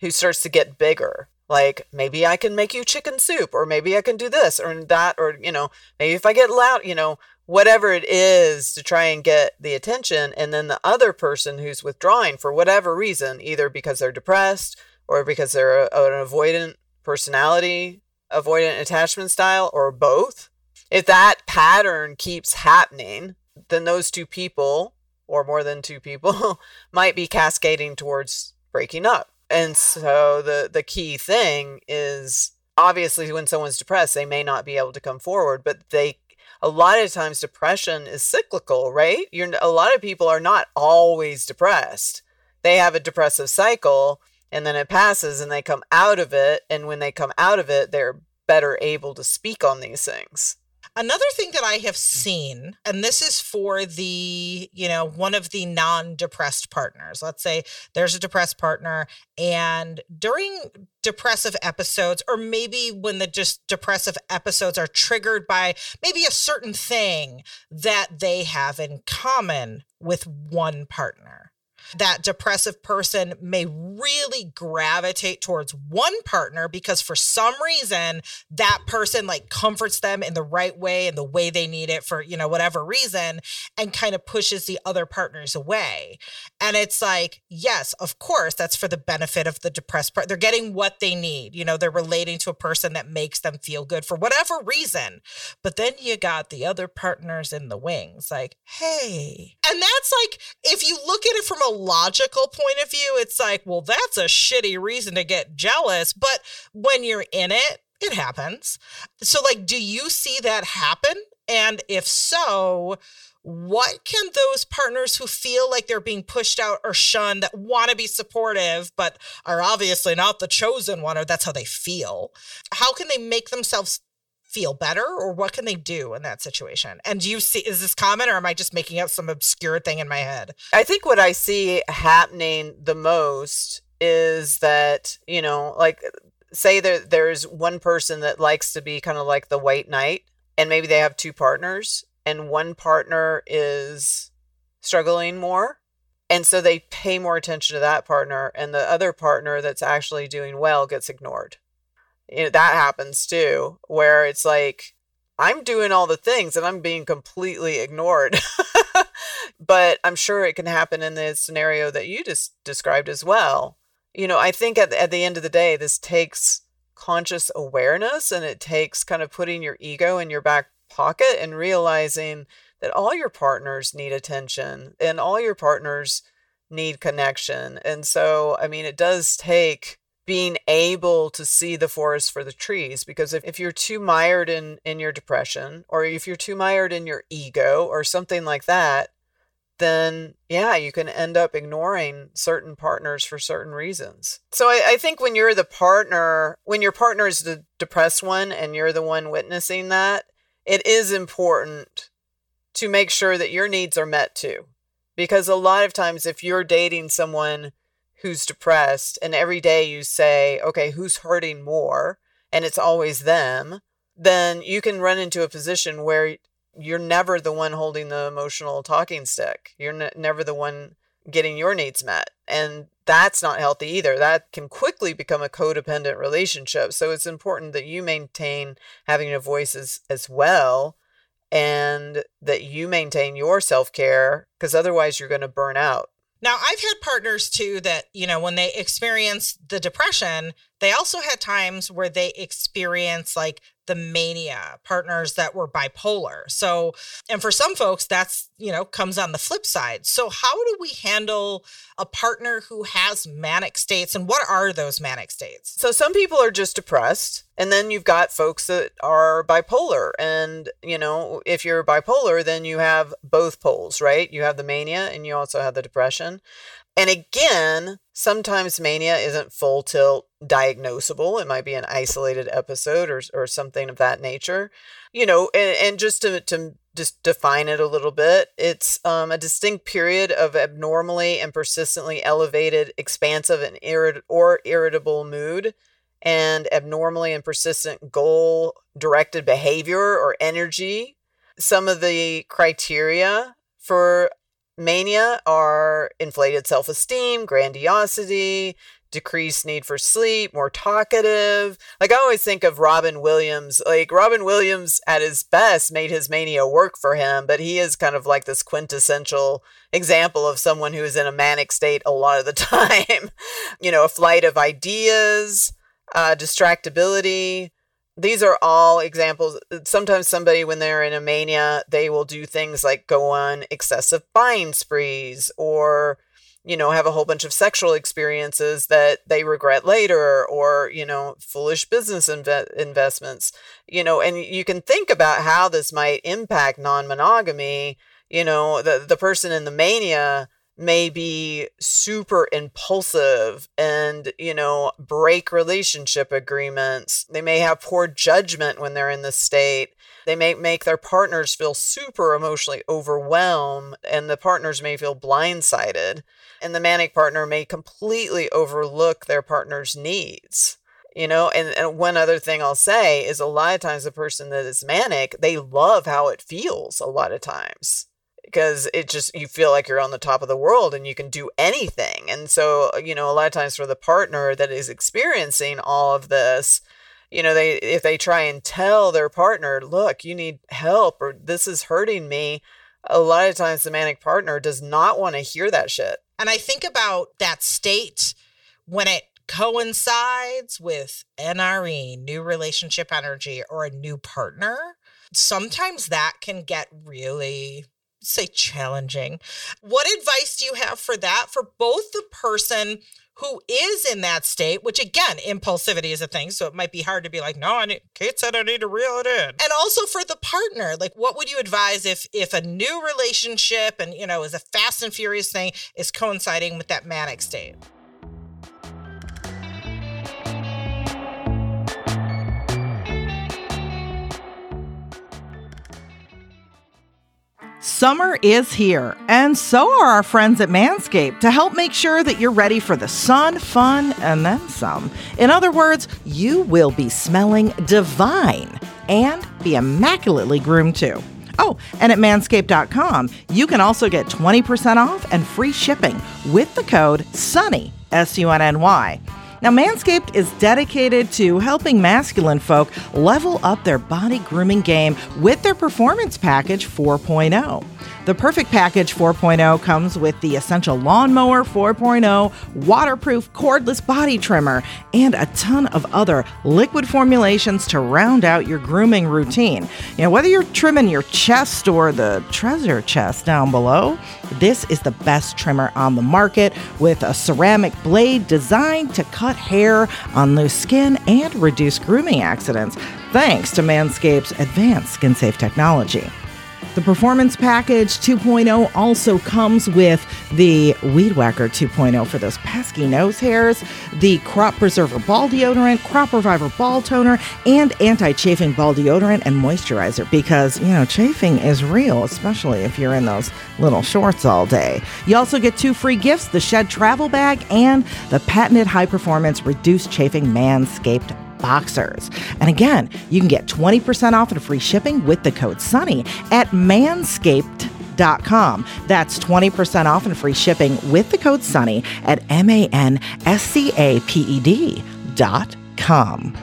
who starts to get bigger. Like maybe I can make you chicken soup, or maybe I can do this or that, or, you know, maybe if I get loud, you know, whatever it is to try and get the attention. And then the other person who's withdrawing for whatever reason, either because they're depressed or because they're a, an avoidant personality, avoidant attachment style, or both. If that pattern keeps happening, then those two people, or more than two people, might be cascading towards breaking up. And so the, the key thing is obviously when someone's depressed, they may not be able to come forward, but they a lot of times depression is cyclical, right? You're a lot of people are not always depressed. They have a depressive cycle and then it passes and they come out of it and when they come out of it they're better able to speak on these things. Another thing that I have seen, and this is for the, you know, one of the non depressed partners. Let's say there's a depressed partner, and during depressive episodes, or maybe when the just depressive episodes are triggered by maybe a certain thing that they have in common with one partner that depressive person may really gravitate towards one partner because for some reason that person like comforts them in the right way and the way they need it for, you know, whatever reason and kind of pushes the other partners away. And it's like, yes, of course, that's for the benefit of the depressed part. They're getting what they need. You know, they're relating to a person that makes them feel good for whatever reason. But then you got the other partners in the wings, like, hey. And that's like, if you look at it from a logical point of view, it's like, well, that's a shitty reason to get jealous. But when you're in it, it happens. So, like, do you see that happen? And if so, what can those partners who feel like they're being pushed out or shunned that want to be supportive but are obviously not the chosen one or that's how they feel how can they make themselves feel better or what can they do in that situation and do you see is this common or am i just making up some obscure thing in my head i think what i see happening the most is that you know like say that there's one person that likes to be kind of like the white knight, and maybe they have two partners, and one partner is struggling more. And so they pay more attention to that partner, and the other partner that's actually doing well gets ignored. You know, that happens too, where it's like, I'm doing all the things and I'm being completely ignored. but I'm sure it can happen in the scenario that you just described as well. You know, I think at the, at the end of the day, this takes conscious awareness and it takes kind of putting your ego in your back pocket and realizing that all your partners need attention and all your partners need connection. And so, I mean, it does take being able to see the forest for the trees because if, if you're too mired in in your depression or if you're too mired in your ego or something like that then yeah you can end up ignoring certain partners for certain reasons. So I, I think when you're the partner when your partner is the depressed one and you're the one witnessing that it is important to make sure that your needs are met too. Because a lot of times if you're dating someone who's depressed and every day you say, okay, who's hurting more? And it's always them, then you can run into a position where you're never the one holding the emotional talking stick. You're ne- never the one getting your needs met. And that's not healthy either. That can quickly become a codependent relationship. So it's important that you maintain having a voice as, as well and that you maintain your self care because otherwise you're going to burn out. Now, I've had partners too that, you know, when they experience the depression, they also had times where they experience like the mania partners that were bipolar. So, and for some folks, that's, you know, comes on the flip side. So, how do we handle a partner who has manic states and what are those manic states? So, some people are just depressed. And then you've got folks that are bipolar. And, you know, if you're bipolar, then you have both poles, right? You have the mania and you also have the depression. And again, sometimes mania isn't full tilt diagnosable. It might be an isolated episode or, or something of that nature. You know, and, and just to, to just define it a little bit, it's um, a distinct period of abnormally and persistently elevated, expansive, and irrit- or irritable mood and abnormally and persistent goal directed behavior or energy. Some of the criteria for mania are inflated self esteem, grandiosity, decreased need for sleep, more talkative. Like I always think of Robin Williams. Like Robin Williams at his best made his mania work for him, but he is kind of like this quintessential example of someone who is in a manic state a lot of the time. you know, a flight of ideas, uh, distractibility, these are all examples. Sometimes somebody, when they're in a mania, they will do things like go on excessive buying sprees or, you know, have a whole bunch of sexual experiences that they regret later or, you know, foolish business inve- investments, you know, and you can think about how this might impact non monogamy. You know, the, the person in the mania may be super impulsive and, you know, break relationship agreements. They may have poor judgment when they're in this state. They may make their partners feel super emotionally overwhelmed, and the partners may feel blindsided. And the manic partner may completely overlook their partner's needs you know and, and one other thing i'll say is a lot of times the person that is manic they love how it feels a lot of times because it just you feel like you're on the top of the world and you can do anything. And so you know a lot of times for the partner that is experiencing all of this you know they if they try and tell their partner look you need help or this is hurting me a lot of times the manic partner does not want to hear that shit. And i think about that state when it coincides with nre new relationship energy or a new partner sometimes that can get really say challenging. What advice do you have for that for both the person who is in that state, which again, impulsivity is a thing. So it might be hard to be like, no, I need, Kate said I need to reel it in. And also for the partner, like what would you advise if if a new relationship and you know is a fast and furious thing is coinciding with that manic state? Summer is here, and so are our friends at Manscaped to help make sure that you're ready for the sun, fun, and then some. In other words, you will be smelling divine and be immaculately groomed too. Oh, and at manscaped.com, you can also get 20% off and free shipping with the code SUNNY, S U N N Y. Now, Manscaped is dedicated to helping masculine folk level up their body grooming game with their Performance Package 4.0. The Performance Package 4.0 comes with the Essential Lawnmower 4.0, waterproof cordless body trimmer, and a ton of other liquid formulations to round out your grooming routine. You know, whether you're trimming your chest or the treasure chest down below, this is the best trimmer on the market with a ceramic blade designed to cut hair on loose skin and reduce grooming accidents, thanks to Manscaped's advanced skin safe technology. The Performance Package 2.0 also comes with the Weed Whacker 2.0 for those pesky nose hairs, the Crop Preserver Ball Deodorant, Crop Reviver Ball Toner, and anti chafing ball deodorant and moisturizer because, you know, chafing is real, especially if you're in those little shorts all day. You also get two free gifts the Shed Travel Bag and the patented high performance reduced chafing Manscaped boxers. And again, you can get 20% off and free shipping with the code SUNNY at manscaped.com. That's 20% off and free shipping with the code SUNNY at M A N S C A P E D dot com.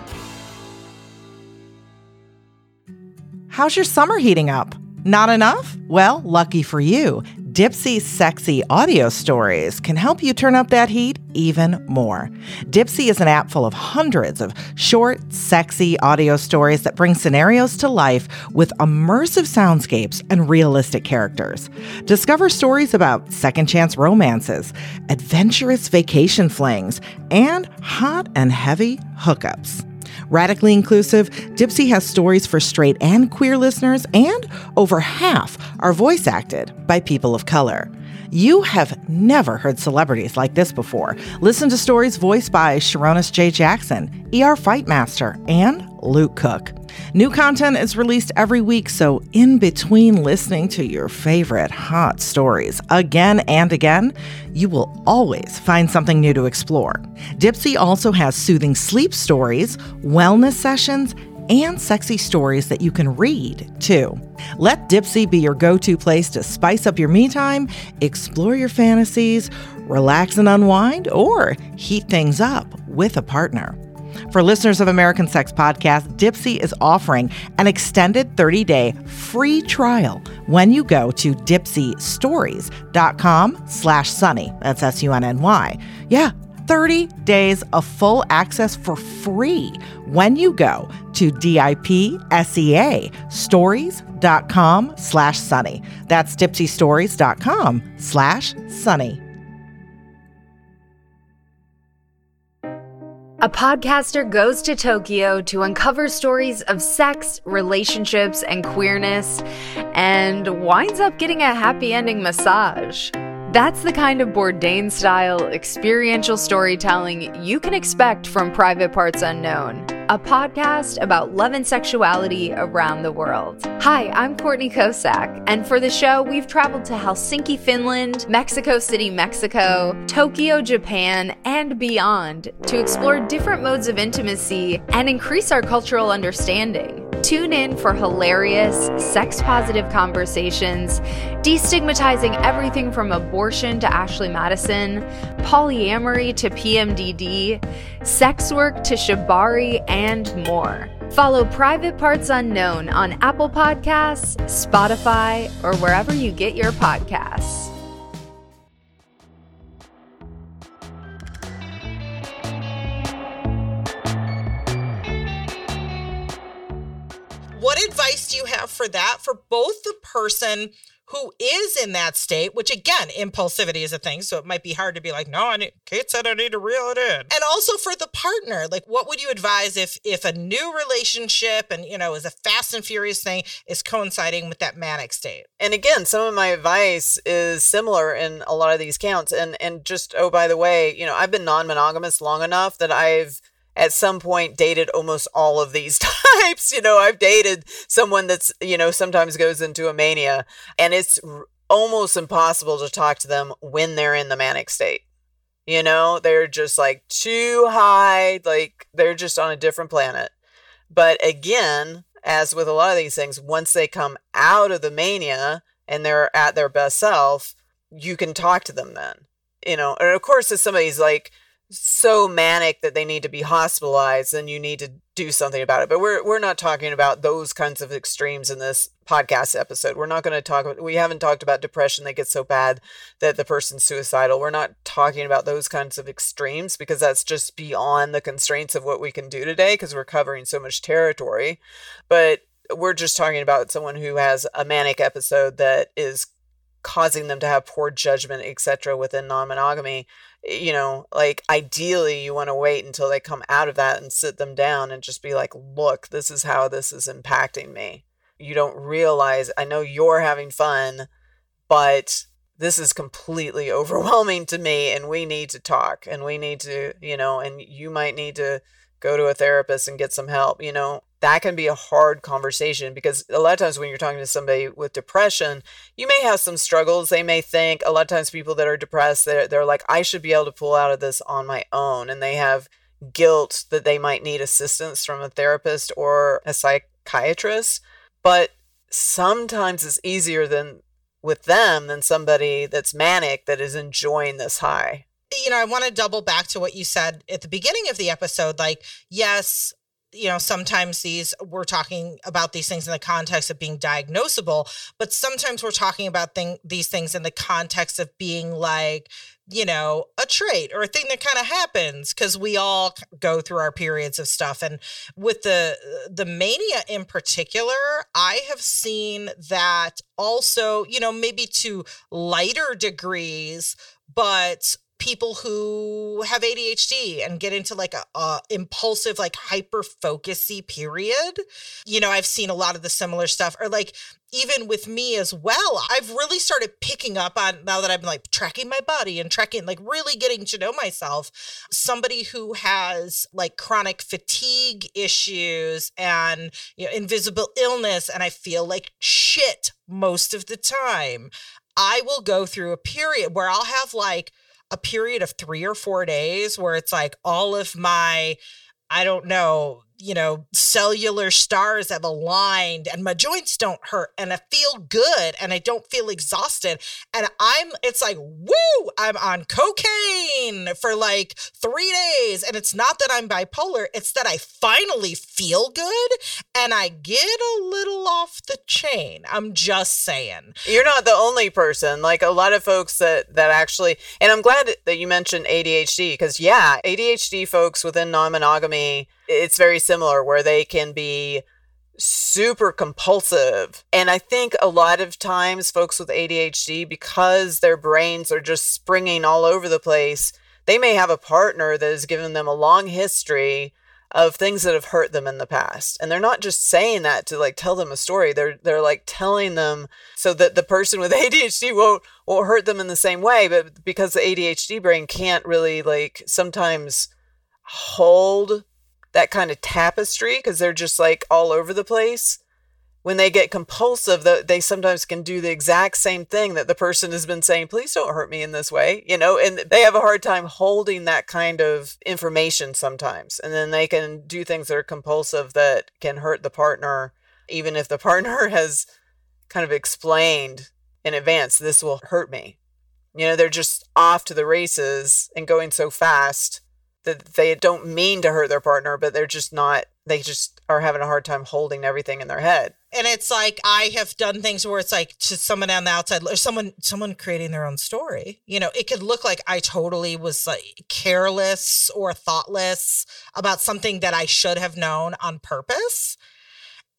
How's your summer heating up? Not enough? Well, lucky for you. Dipsea Sexy Audio Stories can help you turn up that heat even more. Dipsea is an app full of hundreds of short, sexy audio stories that bring scenarios to life with immersive soundscapes and realistic characters. Discover stories about second chance romances, adventurous vacation flings, and hot and heavy hookups. Radically inclusive, Dipsea has stories for straight and queer listeners, and over half are voice acted by people of color. You have never heard celebrities like this before. Listen to stories voiced by Sharonis J. Jackson, ER Fightmaster, and Luke Cook. New content is released every week, so in between listening to your favorite hot stories again and again, you will always find something new to explore. Dipsea also has soothing sleep stories, wellness sessions, and sexy stories that you can read, too. Let Dipsea be your go to place to spice up your me time, explore your fantasies, relax and unwind, or heat things up with a partner. For listeners of American Sex Podcast, Dipsea is offering an extended 30-day free trial when you go to dipseastories.com slash sunny. That's S-U-N-N-Y. Yeah, 30 days of full access for free when you go to D-I-P-S-E-A stories.com slash sunny. That's dipseastories.com slash sunny. A podcaster goes to Tokyo to uncover stories of sex, relationships, and queerness, and winds up getting a happy ending massage. That's the kind of Bourdain style experiential storytelling you can expect from Private Parts Unknown, a podcast about love and sexuality around the world. Hi, I'm Courtney Kosak, and for the show, we've traveled to Helsinki, Finland, Mexico City, Mexico, Tokyo, Japan, and beyond to explore different modes of intimacy and increase our cultural understanding. Tune in for hilarious, sex positive conversations, destigmatizing everything from abortion to Ashley Madison, polyamory to PMDD, sex work to shibari, and more. Follow Private Parts Unknown on Apple Podcasts, Spotify, or wherever you get your podcasts. Advice do you have for that for both the person who is in that state, which again, impulsivity is a thing, so it might be hard to be like, no, I need, Kate said I need to reel it in. And also for the partner, like what would you advise if if a new relationship and you know is a fast and furious thing is coinciding with that manic state? And again, some of my advice is similar in a lot of these counts. And and just oh by the way, you know, I've been non-monogamous long enough that I've at some point dated almost all of these types. You know, I've dated someone that's, you know, sometimes goes into a mania and it's r- almost impossible to talk to them when they're in the manic state. You know, they're just like too high, like they're just on a different planet. But again, as with a lot of these things, once they come out of the mania and they're at their best self, you can talk to them then. You know, and of course, if somebody's like, so manic that they need to be hospitalized, then you need to do something about it. But we're we're not talking about those kinds of extremes in this podcast episode. We're not going to talk we haven't talked about depression that gets so bad that the person's suicidal. We're not talking about those kinds of extremes because that's just beyond the constraints of what we can do today because we're covering so much territory. But we're just talking about someone who has a manic episode that is causing them to have poor judgment, etc. within non-monogamy you know, like ideally you want to wait until they come out of that and sit them down and just be like, look, this is how this is impacting me. You don't realize, I know you're having fun, but this is completely overwhelming to me and we need to talk and we need to, you know, and you might need to go to a therapist and get some help, you know that can be a hard conversation because a lot of times when you're talking to somebody with depression, you may have some struggles. They may think a lot of times people that are depressed, they're, they're like, I should be able to pull out of this on my own. And they have guilt that they might need assistance from a therapist or a psychiatrist. But sometimes it's easier than with them than somebody that's manic that is enjoying this high you know, I want to double back to what you said at the beginning of the episode. Like, yes, you know, sometimes these we're talking about these things in the context of being diagnosable, but sometimes we're talking about thing, these things in the context of being like, you know, a trait or a thing that kind of happens because we all go through our periods of stuff. And with the the mania in particular, I have seen that also, you know, maybe to lighter degrees, but people who have ADHD and get into like a, a impulsive, like hyper focusy period. You know, I've seen a lot of the similar stuff, or like even with me as well, I've really started picking up on now that been like tracking my body and tracking, like really getting to know myself. Somebody who has like chronic fatigue issues and you know, invisible illness, and I feel like shit most of the time. I will go through a period where I'll have like a period of three or four days where it's like all of my, I don't know, you know, cellular stars have aligned and my joints don't hurt and I feel good and I don't feel exhausted. And I'm, it's like, woo, I'm on cocaine for like three days. And it's not that I'm bipolar, it's that I finally feel good and I get a little off the chain. I'm just saying. You're not the only person. Like a lot of folks that, that actually, and I'm glad that you mentioned ADHD because, yeah, ADHD folks within non monogamy it's very similar where they can be super compulsive. And I think a lot of times folks with ADHD, because their brains are just springing all over the place, they may have a partner that has given them a long history of things that have hurt them in the past. And they're not just saying that to like tell them a story. They're they're like telling them so that the person with ADHD won't won't hurt them in the same way, but because the ADHD brain can't really like sometimes hold that kind of tapestry because they're just like all over the place. When they get compulsive, they sometimes can do the exact same thing that the person has been saying, please don't hurt me in this way, you know, and they have a hard time holding that kind of information sometimes. And then they can do things that are compulsive that can hurt the partner, even if the partner has kind of explained in advance, this will hurt me. You know, they're just off to the races and going so fast that they don't mean to hurt their partner, but they're just not, they just are having a hard time holding everything in their head. And it's like I have done things where it's like to someone on the outside or someone someone creating their own story. You know, it could look like I totally was like careless or thoughtless about something that I should have known on purpose.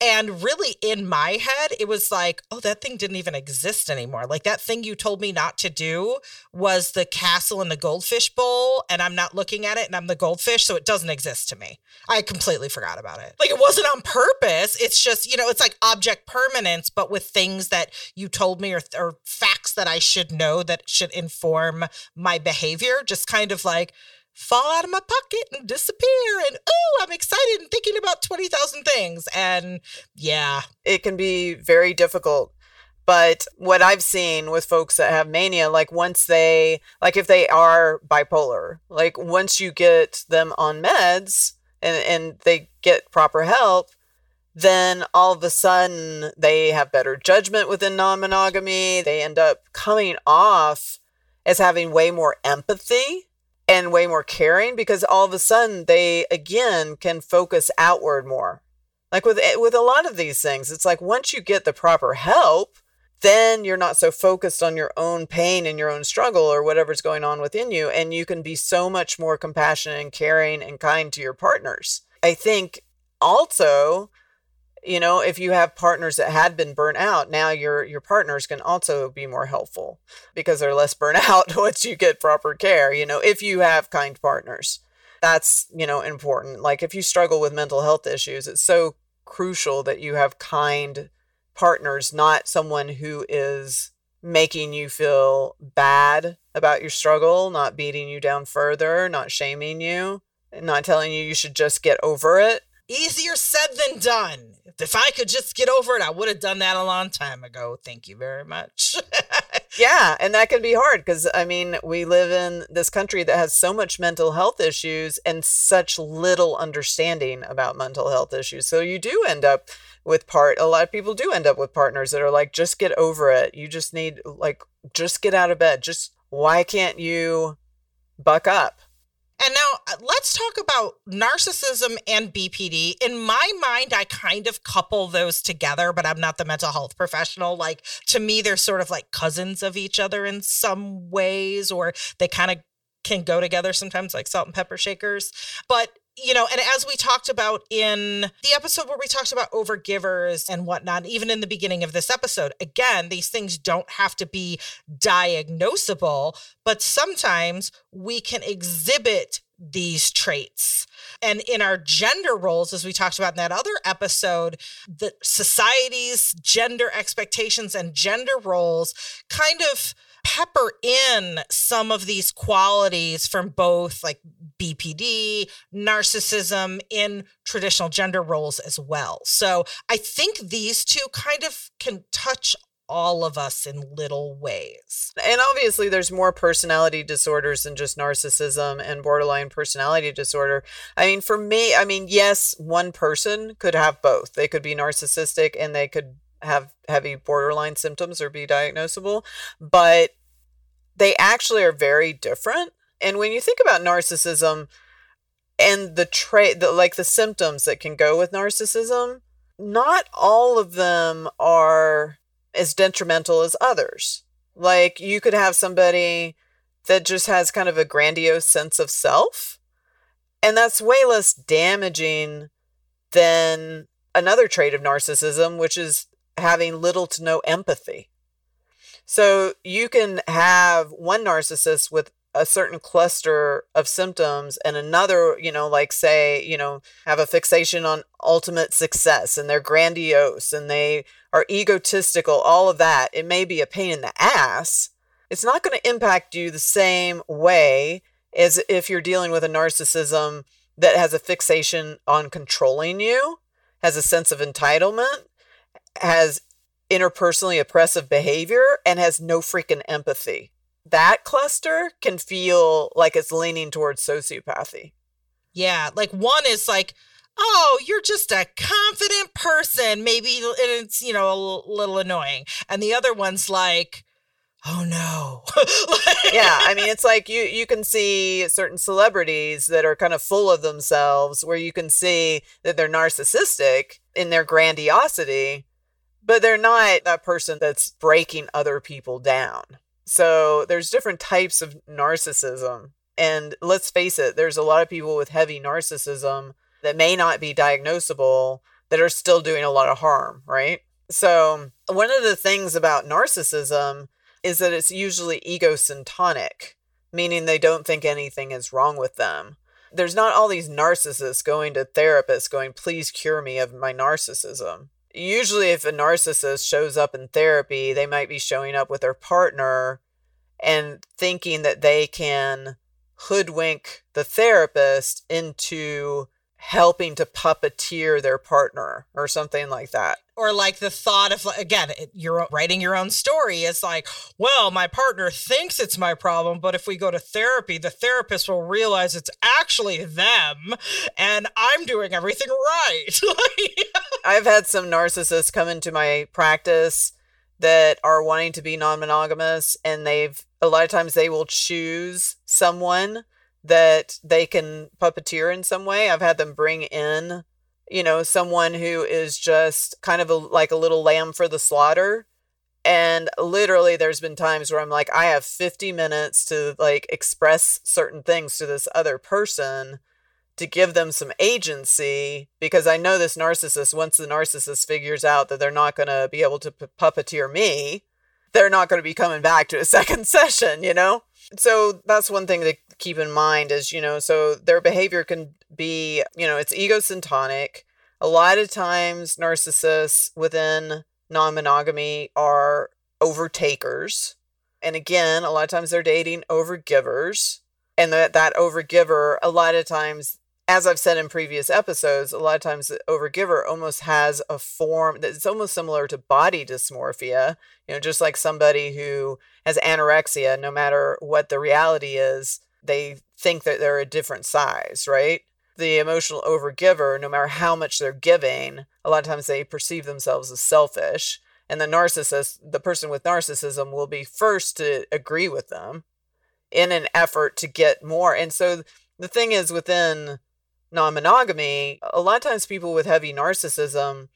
And really, in my head, it was like, oh, that thing didn't even exist anymore. Like that thing you told me not to do was the castle in the goldfish bowl, and I'm not looking at it, and I'm the goldfish, so it doesn't exist to me. I completely forgot about it. Like it wasn't on purpose. It's just, you know, it's like object permanence, but with things that you told me or, or facts that I should know that should inform my behavior, just kind of like, fall out of my pocket and disappear and oh i'm excited and thinking about 20000 things and yeah it can be very difficult but what I've seen with folks that have mania, like once they, like if they are bipolar, like once you get them on meds and, and they get proper help, then all of a sudden they have better judgment within non monogamy. They end up coming off as having way more empathy and way more caring because all of a sudden they again can focus outward more. Like with eh, with a lot of these things, it's like once you get the proper help, then you're not so focused on your own pain and your own struggle or whatever's going on within you. And you can be so much more compassionate and caring and kind to your partners. I think also, you know, if you have partners that had been burnt out, now your your partners can also be more helpful because they're less burnt out once you get proper care, you know, if you have kind partners. That's, you know, important. Like if you struggle with mental health issues, it's so crucial that you have kind partners, not someone who is making you feel bad about your struggle, not beating you down further, not shaming you, not telling you you should just get over it. Easier said than done. If I could just get over it, I would have done that a long time ago. Thank you very much. yeah, and that can be hard because I mean, we live in this country that has so much mental health issues and such little understanding about mental health issues. So you do end up with part a lot of people do end up with partners that are like just get over it you just need like just get out of bed just why can't you buck up and now uh, let's talk about narcissism and BPD. In my mind, I kind of couple those together, but I'm not the mental health professional. Like to me, they're sort of like cousins of each other in some ways, or they kind of can go together sometimes, like salt and pepper shakers. But you know, and as we talked about in the episode where we talked about overgivers and whatnot, even in the beginning of this episode, again, these things don't have to be diagnosable, but sometimes we can exhibit these traits. And in our gender roles, as we talked about in that other episode, the society's gender expectations and gender roles kind of pepper in some of these qualities from both like BPD, narcissism in traditional gender roles as well. So I think these two kind of can touch all of us in little ways. And obviously, there's more personality disorders than just narcissism and borderline personality disorder. I mean, for me, I mean, yes, one person could have both. They could be narcissistic and they could have heavy borderline symptoms or be diagnosable, but they actually are very different. And when you think about narcissism and the trait, the, like the symptoms that can go with narcissism, not all of them are as detrimental as others. Like you could have somebody that just has kind of a grandiose sense of self, and that's way less damaging than another trait of narcissism, which is having little to no empathy. So you can have one narcissist with a certain cluster of symptoms and another, you know, like say, you know, have a fixation on ultimate success and they're grandiose and they are egotistical, all of that. It may be a pain in the ass. It's not going to impact you the same way as if you're dealing with a narcissism that has a fixation on controlling you, has a sense of entitlement, has interpersonally oppressive behavior and has no freaking empathy. That cluster can feel like it's leaning towards sociopathy. Yeah, like one is like, oh, you're just a confident person, maybe it's, you know, a little annoying. And the other one's like, oh no. yeah, I mean it's like you you can see certain celebrities that are kind of full of themselves where you can see that they're narcissistic in their grandiosity but they're not that person that's breaking other people down. So there's different types of narcissism. And let's face it, there's a lot of people with heavy narcissism that may not be diagnosable that are still doing a lot of harm, right? So, one of the things about narcissism is that it's usually egocentric, meaning they don't think anything is wrong with them. There's not all these narcissists going to therapists going, please cure me of my narcissism usually if a narcissist shows up in therapy, they might be showing up with their partner and thinking that they can hoodwink the therapist into helping to puppeteer their partner or something like that. Or like the thought of again, you're writing your own story. It's like, well, my partner thinks it's my problem, but if we go to therapy, the therapist will realize it's actually them, and I'm doing everything right. I've had some narcissists come into my practice that are wanting to be non-monogamous, and they've a lot of times they will choose someone that they can puppeteer in some way. I've had them bring in, you know, someone who is just kind of a, like a little lamb for the slaughter. And literally, there's been times where I'm like, I have 50 minutes to like express certain things to this other person to give them some agency because I know this narcissist, once the narcissist figures out that they're not going to be able to p- puppeteer me, they're not going to be coming back to a second session, you know? So that's one thing to keep in mind is, you know, so their behavior can be, you know, it's egocentric. A lot of times, narcissists within non monogamy are overtakers. And again, a lot of times they're dating overgivers. And that, that overgiver, a lot of times, as I've said in previous episodes, a lot of times the overgiver almost has a form that's almost similar to body dysmorphia. You know, just like somebody who has anorexia, no matter what the reality is, they think that they're a different size, right? The emotional overgiver, no matter how much they're giving, a lot of times they perceive themselves as selfish. And the narcissist, the person with narcissism, will be first to agree with them in an effort to get more. And so the thing is, within non monogamy, a lot of times people with heavy narcissism,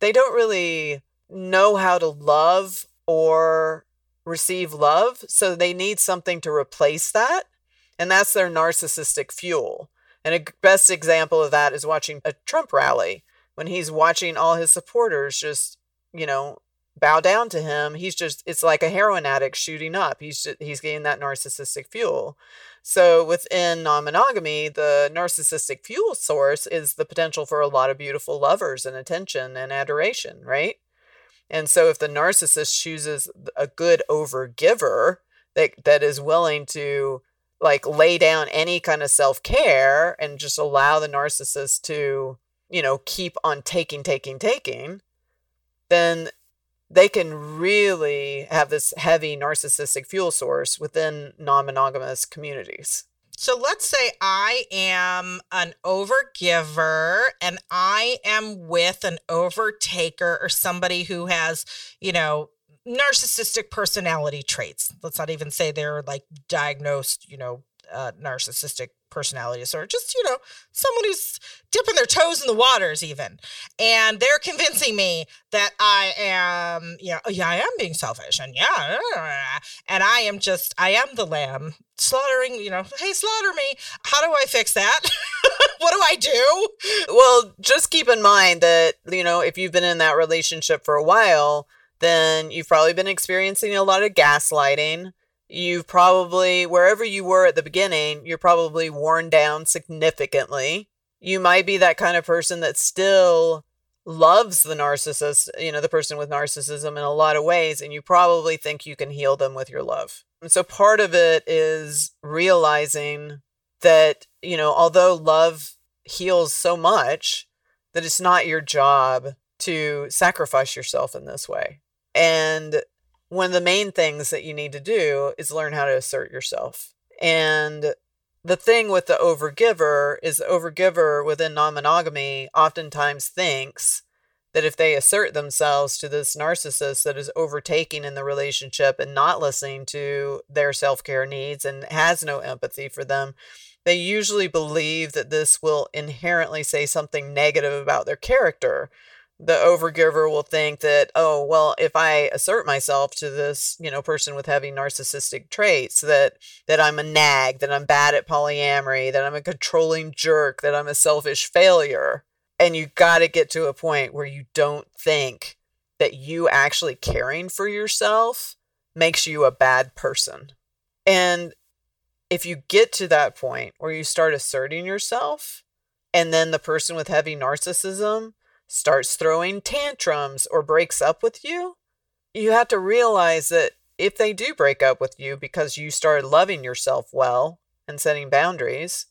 they don't really know how to love or receive love. So they need something to replace that and that's their narcissistic fuel. And a best example of that is watching a Trump rally when he's watching all his supporters just, you know, bow down to him. He's just it's like a heroin addict shooting up. He's just, he's getting that narcissistic fuel. So within non-monogamy, the narcissistic fuel source is the potential for a lot of beautiful lovers and attention and adoration, right? And so if the narcissist chooses a good overgiver that that is willing to like lay down any kind of self-care and just allow the narcissist to you know keep on taking taking taking then they can really have this heavy narcissistic fuel source within non-monogamous communities. So let's say I am an overgiver and I am with an overtaker or somebody who has, you know, narcissistic personality traits. Let's not even say they're like diagnosed, you know, uh, narcissistic personality disorder. Just, you know, someone who's dipping their toes in the waters, even. And they're convincing me that I am, you know, yeah, I am being selfish. And yeah, and I am just, I am the lamb slaughtering, you know, hey, slaughter me. How do I fix that? what do I do? Well, just keep in mind that, you know, if you've been in that relationship for a while, then you've probably been experiencing a lot of gaslighting. You've probably, wherever you were at the beginning, you're probably worn down significantly. You might be that kind of person that still loves the narcissist, you know, the person with narcissism in a lot of ways, and you probably think you can heal them with your love. And so part of it is realizing that, you know, although love heals so much, that it's not your job to sacrifice yourself in this way. And one of the main things that you need to do is learn how to assert yourself. And the thing with the overgiver is the overgiver within non monogamy oftentimes thinks that if they assert themselves to this narcissist that is overtaking in the relationship and not listening to their self care needs and has no empathy for them, they usually believe that this will inherently say something negative about their character the overgiver will think that oh well if i assert myself to this you know person with heavy narcissistic traits that that i'm a nag that i'm bad at polyamory that i'm a controlling jerk that i'm a selfish failure and you got to get to a point where you don't think that you actually caring for yourself makes you a bad person. And if you get to that point where you start asserting yourself and then the person with heavy narcissism starts throwing tantrums or breaks up with you, you have to realize that if they do break up with you because you started loving yourself well and setting boundaries,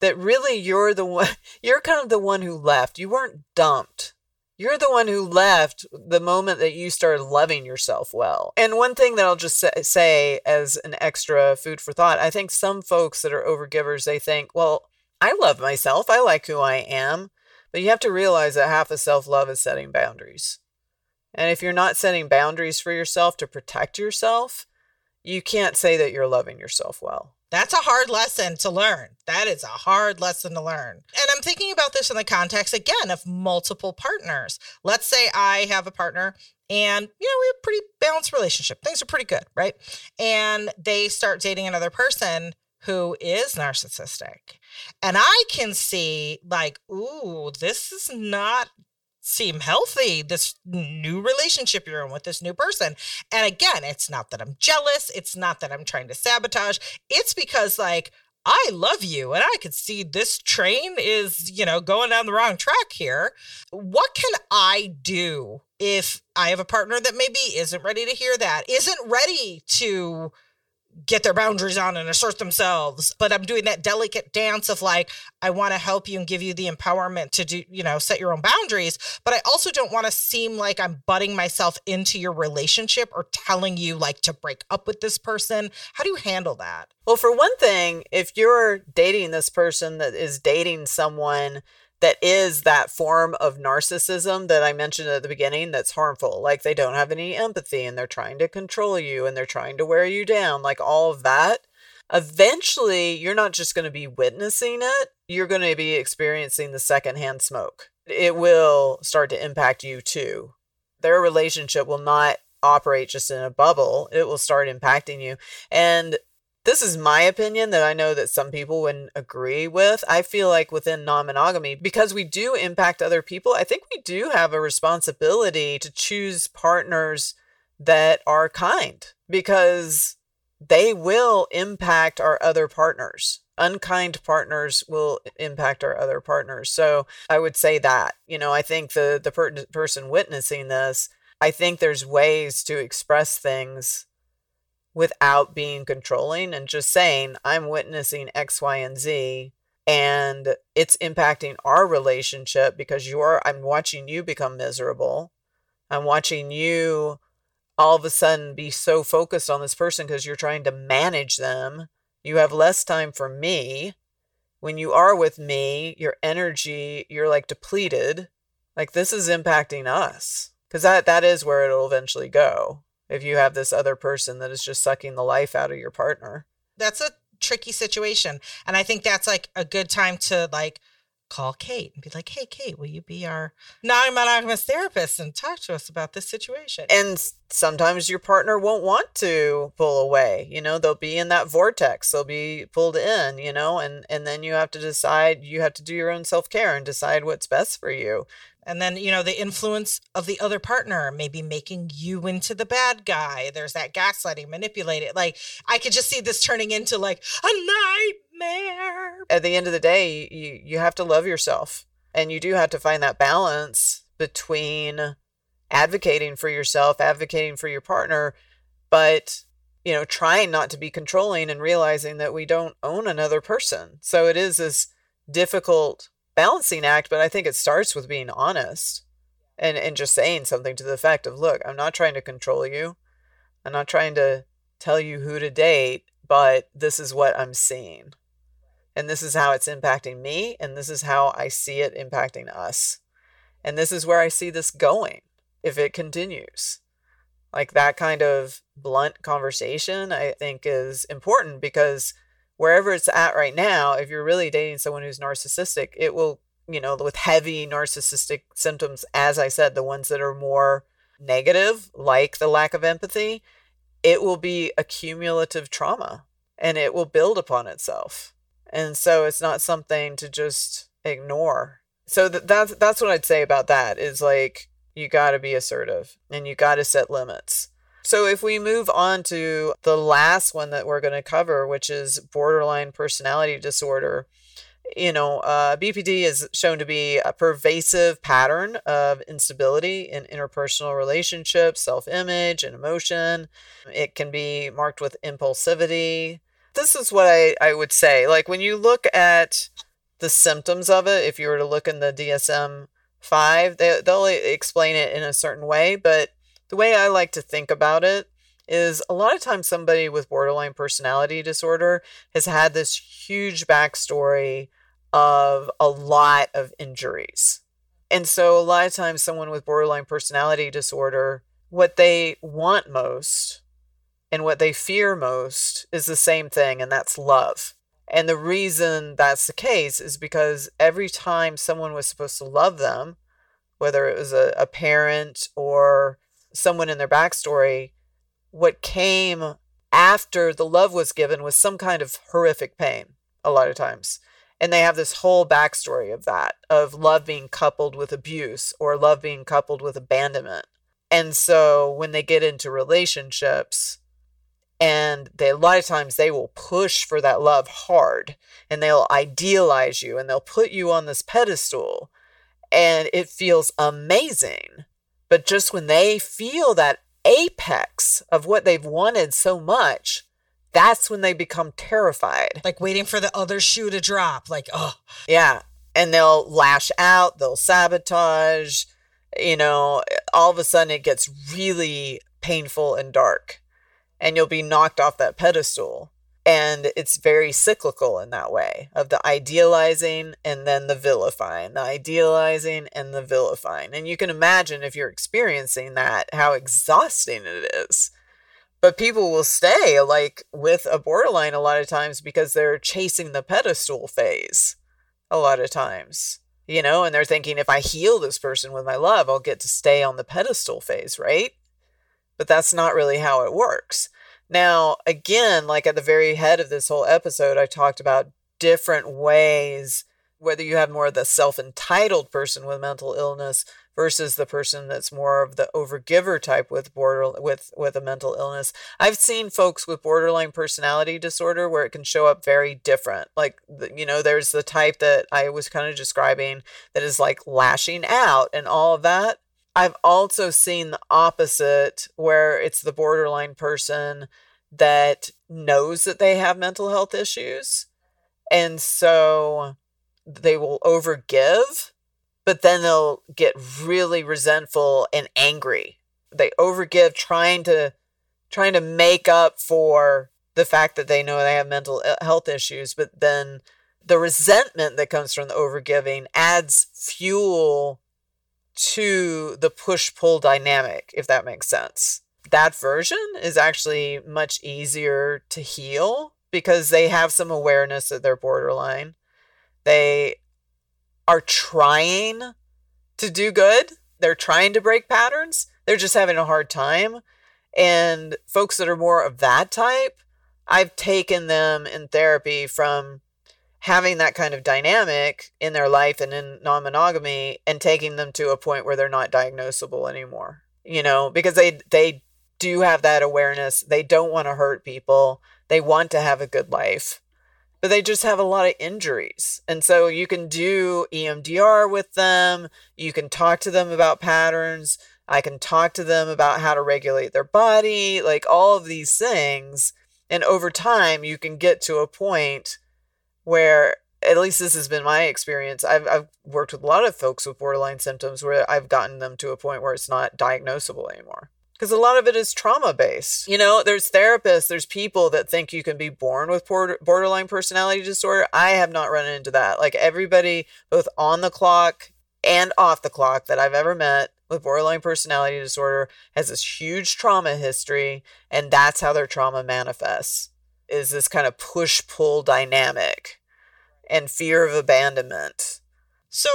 that really you're the one, you're kind of the one who left. You weren't dumped. You're the one who left the moment that you started loving yourself well. And one thing that I'll just say as an extra food for thought I think some folks that are overgivers, they think, well, I love myself. I like who I am. But you have to realize that half of self love is setting boundaries. And if you're not setting boundaries for yourself to protect yourself, you can't say that you're loving yourself well. That's a hard lesson to learn. That is a hard lesson to learn. And I'm thinking about this in the context again of multiple partners. Let's say I have a partner and, you know, we have a pretty balanced relationship. Things are pretty good, right? And they start dating another person who is narcissistic. And I can see, like, ooh, this is not seem healthy this new relationship you're in with this new person and again it's not that i'm jealous it's not that i'm trying to sabotage it's because like I love you and I could see this train is, you know, going down the wrong track here. What can I do if I have a partner that maybe isn't ready to hear that, isn't ready to get their boundaries on and assert themselves but i'm doing that delicate dance of like i want to help you and give you the empowerment to do you know set your own boundaries but i also don't want to seem like i'm butting myself into your relationship or telling you like to break up with this person. How do you handle that? Well for one thing if you're dating this person that is dating someone that is that form of narcissism that I mentioned at the beginning that's harmful. Like they don't have any empathy and they're trying to control you and they're trying to wear you down, like all of that. Eventually, you're not just going to be witnessing it, you're going to be experiencing the secondhand smoke. It will start to impact you too. Their relationship will not operate just in a bubble, it will start impacting you. And this is my opinion that I know that some people wouldn't agree with. I feel like within non monogamy, because we do impact other people, I think we do have a responsibility to choose partners that are kind because they will impact our other partners. Unkind partners will impact our other partners. So I would say that, you know, I think the, the per- person witnessing this, I think there's ways to express things without being controlling and just saying, I'm witnessing X, Y, and Z and it's impacting our relationship because you're I'm watching you become miserable. I'm watching you all of a sudden be so focused on this person because you're trying to manage them. You have less time for me. When you are with me, your energy, you're like depleted. Like this is impacting us because that that is where it'll eventually go if you have this other person that is just sucking the life out of your partner. That's a tricky situation. And I think that's like a good time to like call Kate and be like, hey, Kate, will you be our non monogamous therapist and talk to us about this situation? And sometimes your partner won't want to pull away. You know, they'll be in that vortex, they'll be pulled in, you know, and, and then you have to decide, you have to do your own self care and decide what's best for you. And then, you know, the influence of the other partner, maybe making you into the bad guy. There's that gaslighting, manipulated. Like, I could just see this turning into like a nightmare. At the end of the day, you, you have to love yourself. And you do have to find that balance between advocating for yourself, advocating for your partner, but, you know, trying not to be controlling and realizing that we don't own another person. So it is this difficult balancing act, but I think it starts with being honest and, and just saying something to the effect of, look, I'm not trying to control you. I'm not trying to tell you who to date, but this is what I'm seeing. And this is how it's impacting me. And this is how I see it impacting us. And this is where I see this going if it continues. Like that kind of blunt conversation, I think is important because wherever it's at right now, if you're really dating someone who's narcissistic, it will, you know, with heavy narcissistic symptoms, as I said, the ones that are more negative, like the lack of empathy, it will be a cumulative trauma and it will build upon itself. And so it's not something to just ignore. So th- that's that's what I'd say about that is like you got to be assertive and you got to set limits. So, if we move on to the last one that we're going to cover, which is borderline personality disorder, you know, uh, BPD is shown to be a pervasive pattern of instability in interpersonal relationships, self image, and emotion. It can be marked with impulsivity, This is what I, I would say. Like when you look at the symptoms of it, if you were to look in the DSM 5, they, they'll explain it in a certain way. But the way I like to think about it is a lot of times somebody with borderline personality disorder has had this huge backstory of a lot of injuries. And so a lot of times someone with borderline personality disorder, what they want most and what they fear most is the same thing, and that's love. And the reason that's the case is because every time someone was supposed to love them, whether it was a, a parent or someone in their backstory, what came after the love was given was some kind of horrific pain a lot of times. And they have this whole backstory of that, of love being coupled with abuse or love being coupled with abandonment. And so when they get into relationships, and they a lot of times they will push for that love hard and they'll idealize you and they'll put you on this pedestal and it feels amazing but just when they feel that apex of what they've wanted so much, that's when they become terrified. Like waiting for the other shoe to drop. Like, oh. Yeah. And they'll lash out, they'll sabotage. You know, all of a sudden it gets really painful and dark, and you'll be knocked off that pedestal. And it's very cyclical in that way of the idealizing and then the vilifying, the idealizing and the vilifying. And you can imagine if you're experiencing that, how exhausting it is. But people will stay like with a borderline a lot of times because they're chasing the pedestal phase a lot of times, you know, and they're thinking if I heal this person with my love, I'll get to stay on the pedestal phase, right? But that's not really how it works. Now, again, like at the very head of this whole episode, I talked about different ways, whether you have more of the self entitled person with mental illness versus the person that's more of the overgiver type with border with with a mental illness. I've seen folks with borderline personality disorder where it can show up very different. Like you know, there's the type that I was kind of describing that is like lashing out and all of that. I've also seen the opposite where it's the borderline person that knows that they have mental health issues. And so they will overgive, but then they'll get really resentful and angry. They overgive trying to trying to make up for the fact that they know they have mental uh, health issues, but then the resentment that comes from the overgiving adds fuel to the push pull dynamic, if that makes sense. That version is actually much easier to heal because they have some awareness that they're borderline. They are trying to do good, they're trying to break patterns, they're just having a hard time. And folks that are more of that type, I've taken them in therapy from having that kind of dynamic in their life and in non monogamy and taking them to a point where they're not diagnosable anymore. You know, because they they do have that awareness. They don't want to hurt people. They want to have a good life. But they just have a lot of injuries. And so you can do EMDR with them. You can talk to them about patterns. I can talk to them about how to regulate their body, like all of these things. And over time, you can get to a point where at least this has been my experience. I've, I've worked with a lot of folks with borderline symptoms where I've gotten them to a point where it's not diagnosable anymore. Because a lot of it is trauma based. You know, there's therapists, there's people that think you can be born with borderline personality disorder. I have not run into that. Like everybody, both on the clock and off the clock that I've ever met with borderline personality disorder has this huge trauma history, and that's how their trauma manifests is this kind of push pull dynamic and fear of abandonment. So,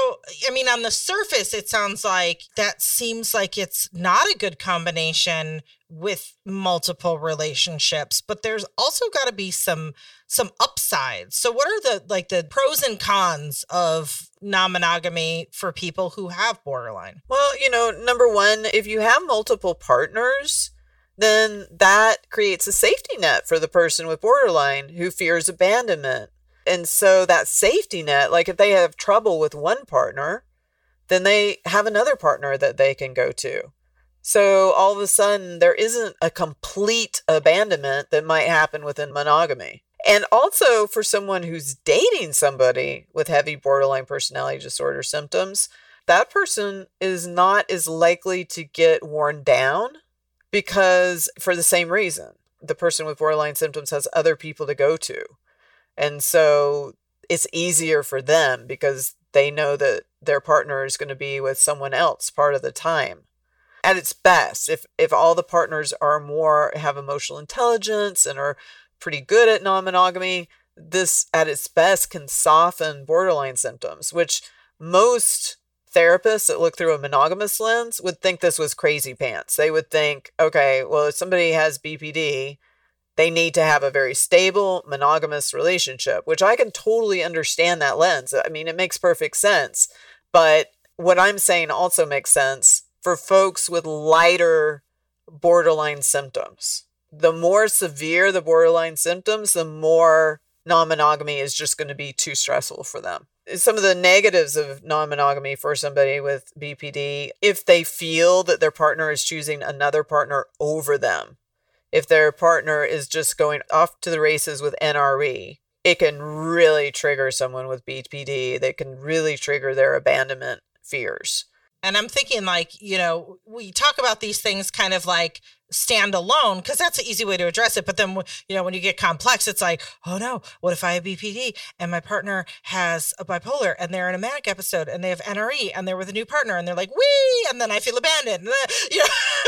I mean, on the surface, it sounds like that seems like it's not a good combination with multiple relationships, but there's also got to be some some upsides. So, what are the like the pros and cons of non-monogamy for people who have borderline? Well, you know, number one, if you have multiple partners, then that creates a safety net for the person with borderline who fears abandonment. And so that safety net, like if they have trouble with one partner, then they have another partner that they can go to. So all of a sudden, there isn't a complete abandonment that might happen within monogamy. And also for someone who's dating somebody with heavy borderline personality disorder symptoms, that person is not as likely to get worn down because for the same reason. The person with borderline symptoms has other people to go to. And so it's easier for them because they know that their partner is going to be with someone else part of the time. At its best, if if all the partners are more have emotional intelligence and are pretty good at non-monogamy, this at its best can soften borderline symptoms, which most therapists that look through a monogamous lens would think this was crazy pants. They would think, okay, well, if somebody has BPD, they need to have a very stable monogamous relationship, which I can totally understand that lens. I mean, it makes perfect sense. But what I'm saying also makes sense for folks with lighter borderline symptoms. The more severe the borderline symptoms, the more non monogamy is just going to be too stressful for them some of the negatives of non-monogamy for somebody with BPD if they feel that their partner is choosing another partner over them. If their partner is just going off to the races with NRE, it can really trigger someone with BPD. They can really trigger their abandonment fears. And I'm thinking, like, you know, we talk about these things kind of like stand alone because that's an easy way to address it but then you know when you get complex it's like oh no what if i have bpd and my partner has a bipolar and they're in a manic episode and they have nre and they're with a new partner and they're like wee! and then i feel abandoned. And you know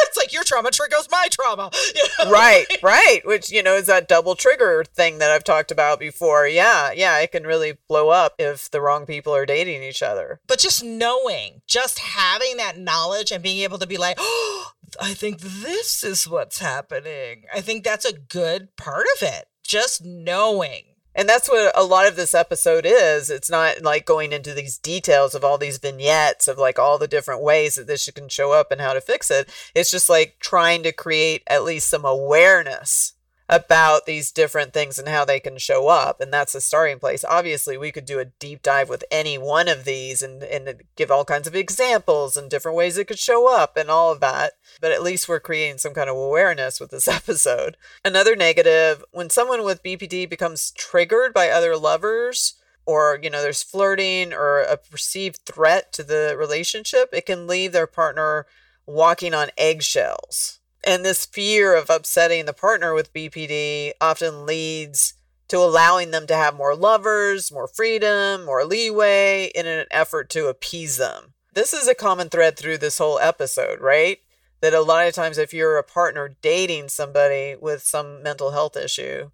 it's like your trauma triggers my trauma you know? right right which you know is that double trigger thing that i've talked about before yeah yeah it can really blow up if the wrong people are dating each other but just knowing just having that knowledge and being able to be like oh I think this is what's happening. I think that's a good part of it. Just knowing. And that's what a lot of this episode is. It's not like going into these details of all these vignettes of like all the different ways that this can show up and how to fix it. It's just like trying to create at least some awareness about these different things and how they can show up. And that's a starting place. Obviously, we could do a deep dive with any one of these and, and give all kinds of examples and different ways it could show up and all of that. But at least we're creating some kind of awareness with this episode. Another negative when someone with BPD becomes triggered by other lovers, or you know there's flirting or a perceived threat to the relationship it can leave their partner walking on eggshells and this fear of upsetting the partner with BPD often leads to allowing them to have more lovers, more freedom, more leeway in an effort to appease them. This is a common thread through this whole episode, right? That a lot of times, if you're a partner dating somebody with some mental health issue,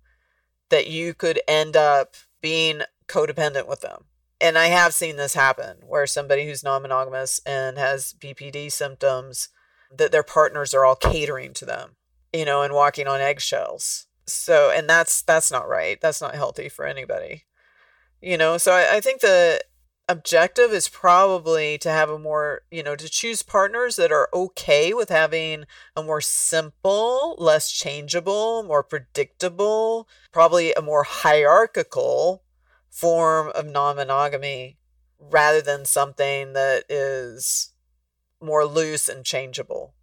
that you could end up being codependent with them. And I have seen this happen where somebody who's non monogamous and has BPD symptoms that their partners are all catering to them, you know, and walking on eggshells. So, and that's that's not right. That's not healthy for anybody, you know. So, I, I think the objective is probably to have a more, you know, to choose partners that are okay with having a more simple, less changeable, more predictable, probably a more hierarchical form of non monogamy rather than something that is more loose and changeable.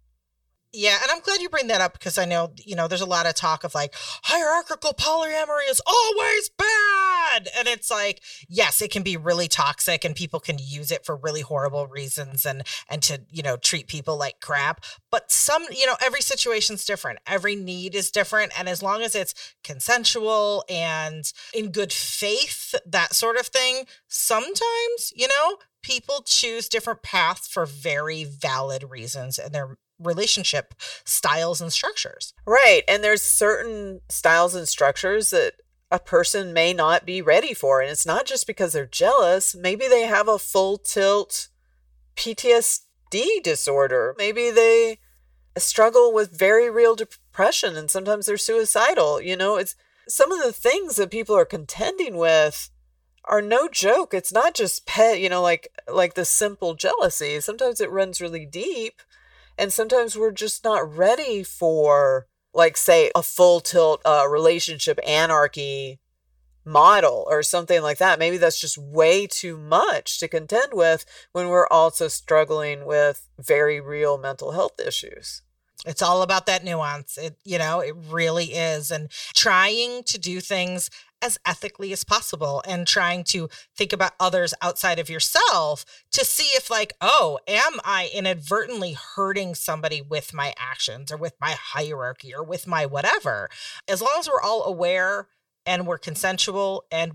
Yeah, and I'm glad you bring that up because I know, you know, there's a lot of talk of like hierarchical polyamory is always bad. And it's like, yes, it can be really toxic and people can use it for really horrible reasons and and to, you know, treat people like crap. But some, you know, every situation's different. Every need is different. And as long as it's consensual and in good faith, that sort of thing, sometimes, you know, people choose different paths for very valid reasons and their relationship styles and structures. Right. And there's certain styles and structures that a person may not be ready for. And it's not just because they're jealous. Maybe they have a full tilt PTSD disorder. Maybe they struggle with very real depression and sometimes they're suicidal. You know, it's some of the things that people are contending with are no joke. It's not just pet, you know, like like the simple jealousy. Sometimes it runs really deep, and sometimes we're just not ready for like say a full tilt uh, relationship anarchy model or something like that. Maybe that's just way too much to contend with when we're also struggling with very real mental health issues. It's all about that nuance. It, you know, it really is. And trying to do things as ethically as possible and trying to think about others outside of yourself to see if, like, oh, am I inadvertently hurting somebody with my actions or with my hierarchy or with my whatever? As long as we're all aware and we're consensual and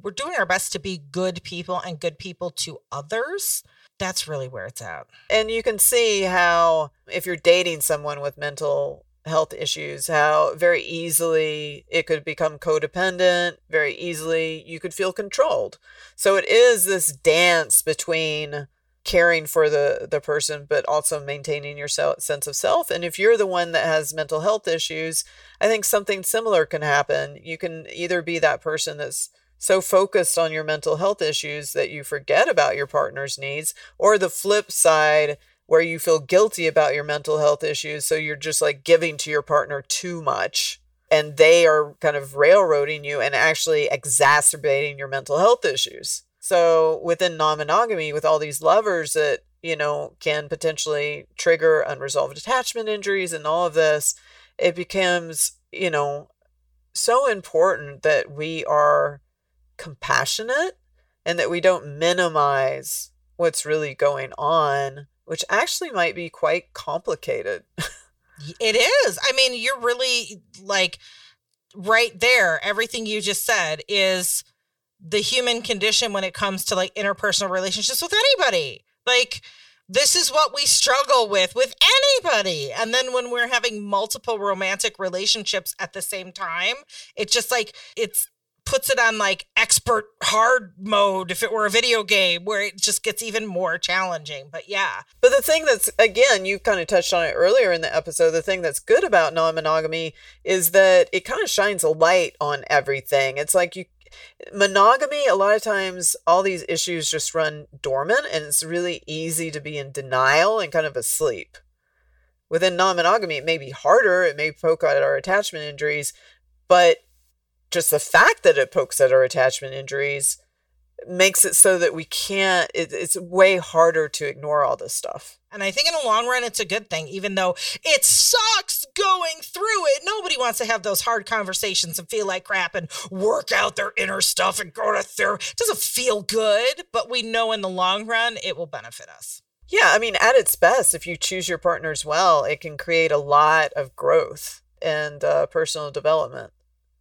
we're doing our best to be good people and good people to others that's really where it's at. And you can see how, if you're dating someone with mental health issues, how very easily it could become codependent, very easily you could feel controlled. So it is this dance between caring for the the person but also maintaining your sense of self and if you're the one that has mental health issues i think something similar can happen you can either be that person that's so focused on your mental health issues that you forget about your partner's needs, or the flip side where you feel guilty about your mental health issues. So you're just like giving to your partner too much and they are kind of railroading you and actually exacerbating your mental health issues. So within non monogamy, with all these lovers that, you know, can potentially trigger unresolved attachment injuries and all of this, it becomes, you know, so important that we are compassionate and that we don't minimize what's really going on, which actually might be quite complicated. it is. I mean, you're really like right there. Everything you just said is the human condition when it comes to like interpersonal relationships with anybody. Like, this is what we struggle with with anybody. And then when we're having multiple romantic relationships at the same time, it's just like it's puts it on like expert hard mode if it were a video game where it just gets even more challenging. But yeah. But the thing that's, again, you kind of touched on it earlier in the episode. The thing that's good about non monogamy is that it kind of shines a light on everything. It's like you, monogamy, a lot of times all these issues just run dormant and it's really easy to be in denial and kind of asleep. Within non monogamy, it may be harder, it may poke at our attachment injuries, but just the fact that it pokes at our attachment injuries makes it so that we can't it, it's way harder to ignore all this stuff. And i think in the long run it's a good thing even though it sucks going through it. Nobody wants to have those hard conversations and feel like crap and work out their inner stuff and go to therapy it doesn't feel good but we know in the long run it will benefit us. Yeah i mean at its best if you choose your partners well it can create a lot of growth and uh, personal development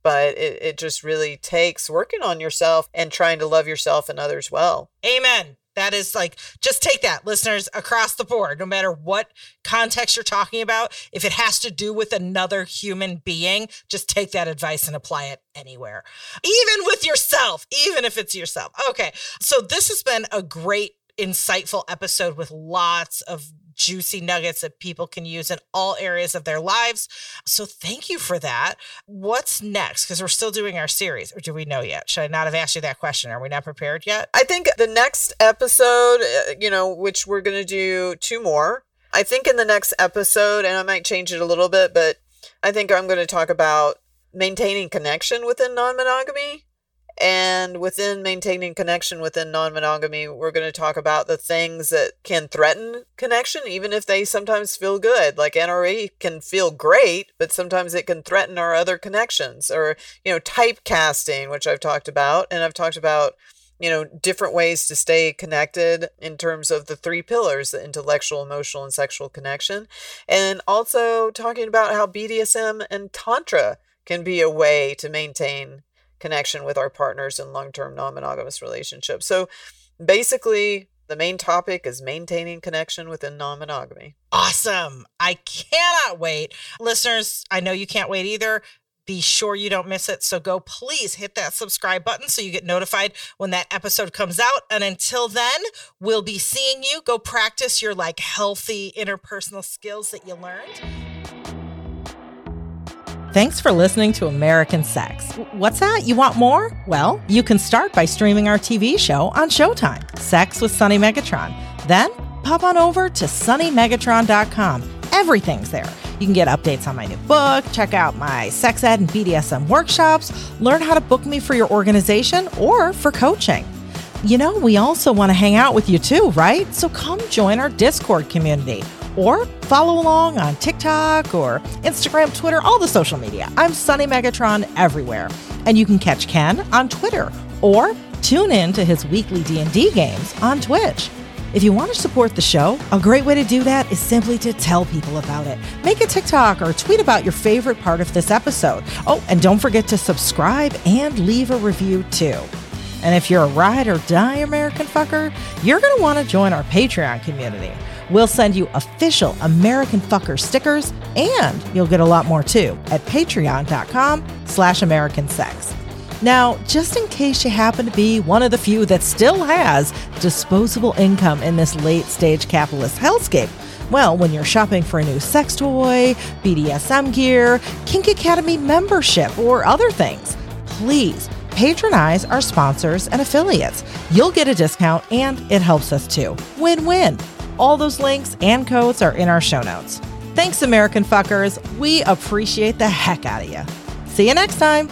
but it, it just really takes working on yourself and trying to love yourself and others well. Amen. That is like, just take that, listeners, across the board, no matter what context you're talking about. If it has to do with another human being, just take that advice and apply it anywhere, even with yourself, even if it's yourself. Okay. So this has been a great, insightful episode with lots of juicy nuggets that people can use in all areas of their lives. So thank you for that. What's next? Because we're still doing our series, or do we know yet? Should I not have asked you that question? Are we not prepared yet? I think the next episode, uh, you know, which we're going to do two more. I think in the next episode, and I might change it a little bit, but I think I'm going to talk about maintaining connection within non monogamy and within maintaining connection within non monogamy, we're going to talk about the things that can threaten connection, even if they sometimes feel good. Like NRE can feel great, but sometimes it can threaten our other connections or, you know, typecasting, which I've talked about. And I've talked about, you know, different ways to stay connected in terms of the three pillars the intellectual, emotional, and sexual connection. And also talking about how BDSM and Tantra can be a way to maintain connection with our partners in long term non monogamous relationships. So basically, the main topic is maintaining connection within non monogamy. Awesome. I cannot wait. Listeners, I know you can't wait either. Be sure you don't miss it. So go please hit that subscribe button so you get notified when that episode comes out. And until then, we'll be seeing you. Go practice your like healthy interpersonal skills that you learned. Thanks for listening to American Sex. What's that? You want more? Well, you can start by streaming our TV show on Showtime, Sex with Sunny Megatron. Then pop on over to sunnymegatron.com. Everything's there. You can get updates on my new book, check out my sex ed and BDSM workshops, learn how to book me for your organization or for coaching. You know, we also want to hang out with you too, right? So come join our Discord community or follow along on TikTok or Instagram, Twitter, all the social media. I'm Sunny Megatron everywhere. And you can catch Ken on Twitter or tune in to his weekly D&D games on Twitch. If you want to support the show, a great way to do that is simply to tell people about it. Make a TikTok or tweet about your favorite part of this episode. Oh, and don't forget to subscribe and leave a review too. And if you're a ride or die American fucker, you're going to want to join our Patreon community. We'll send you official American Fucker stickers, and you'll get a lot more too at patreon.com slash American Sex. Now, just in case you happen to be one of the few that still has disposable income in this late stage capitalist hellscape, well, when you're shopping for a new sex toy, BDSM gear, Kink Academy membership, or other things, please patronize our sponsors and affiliates. You'll get a discount and it helps us too. Win win. All those links and codes are in our show notes. Thanks, American fuckers. We appreciate the heck out of you. See you next time.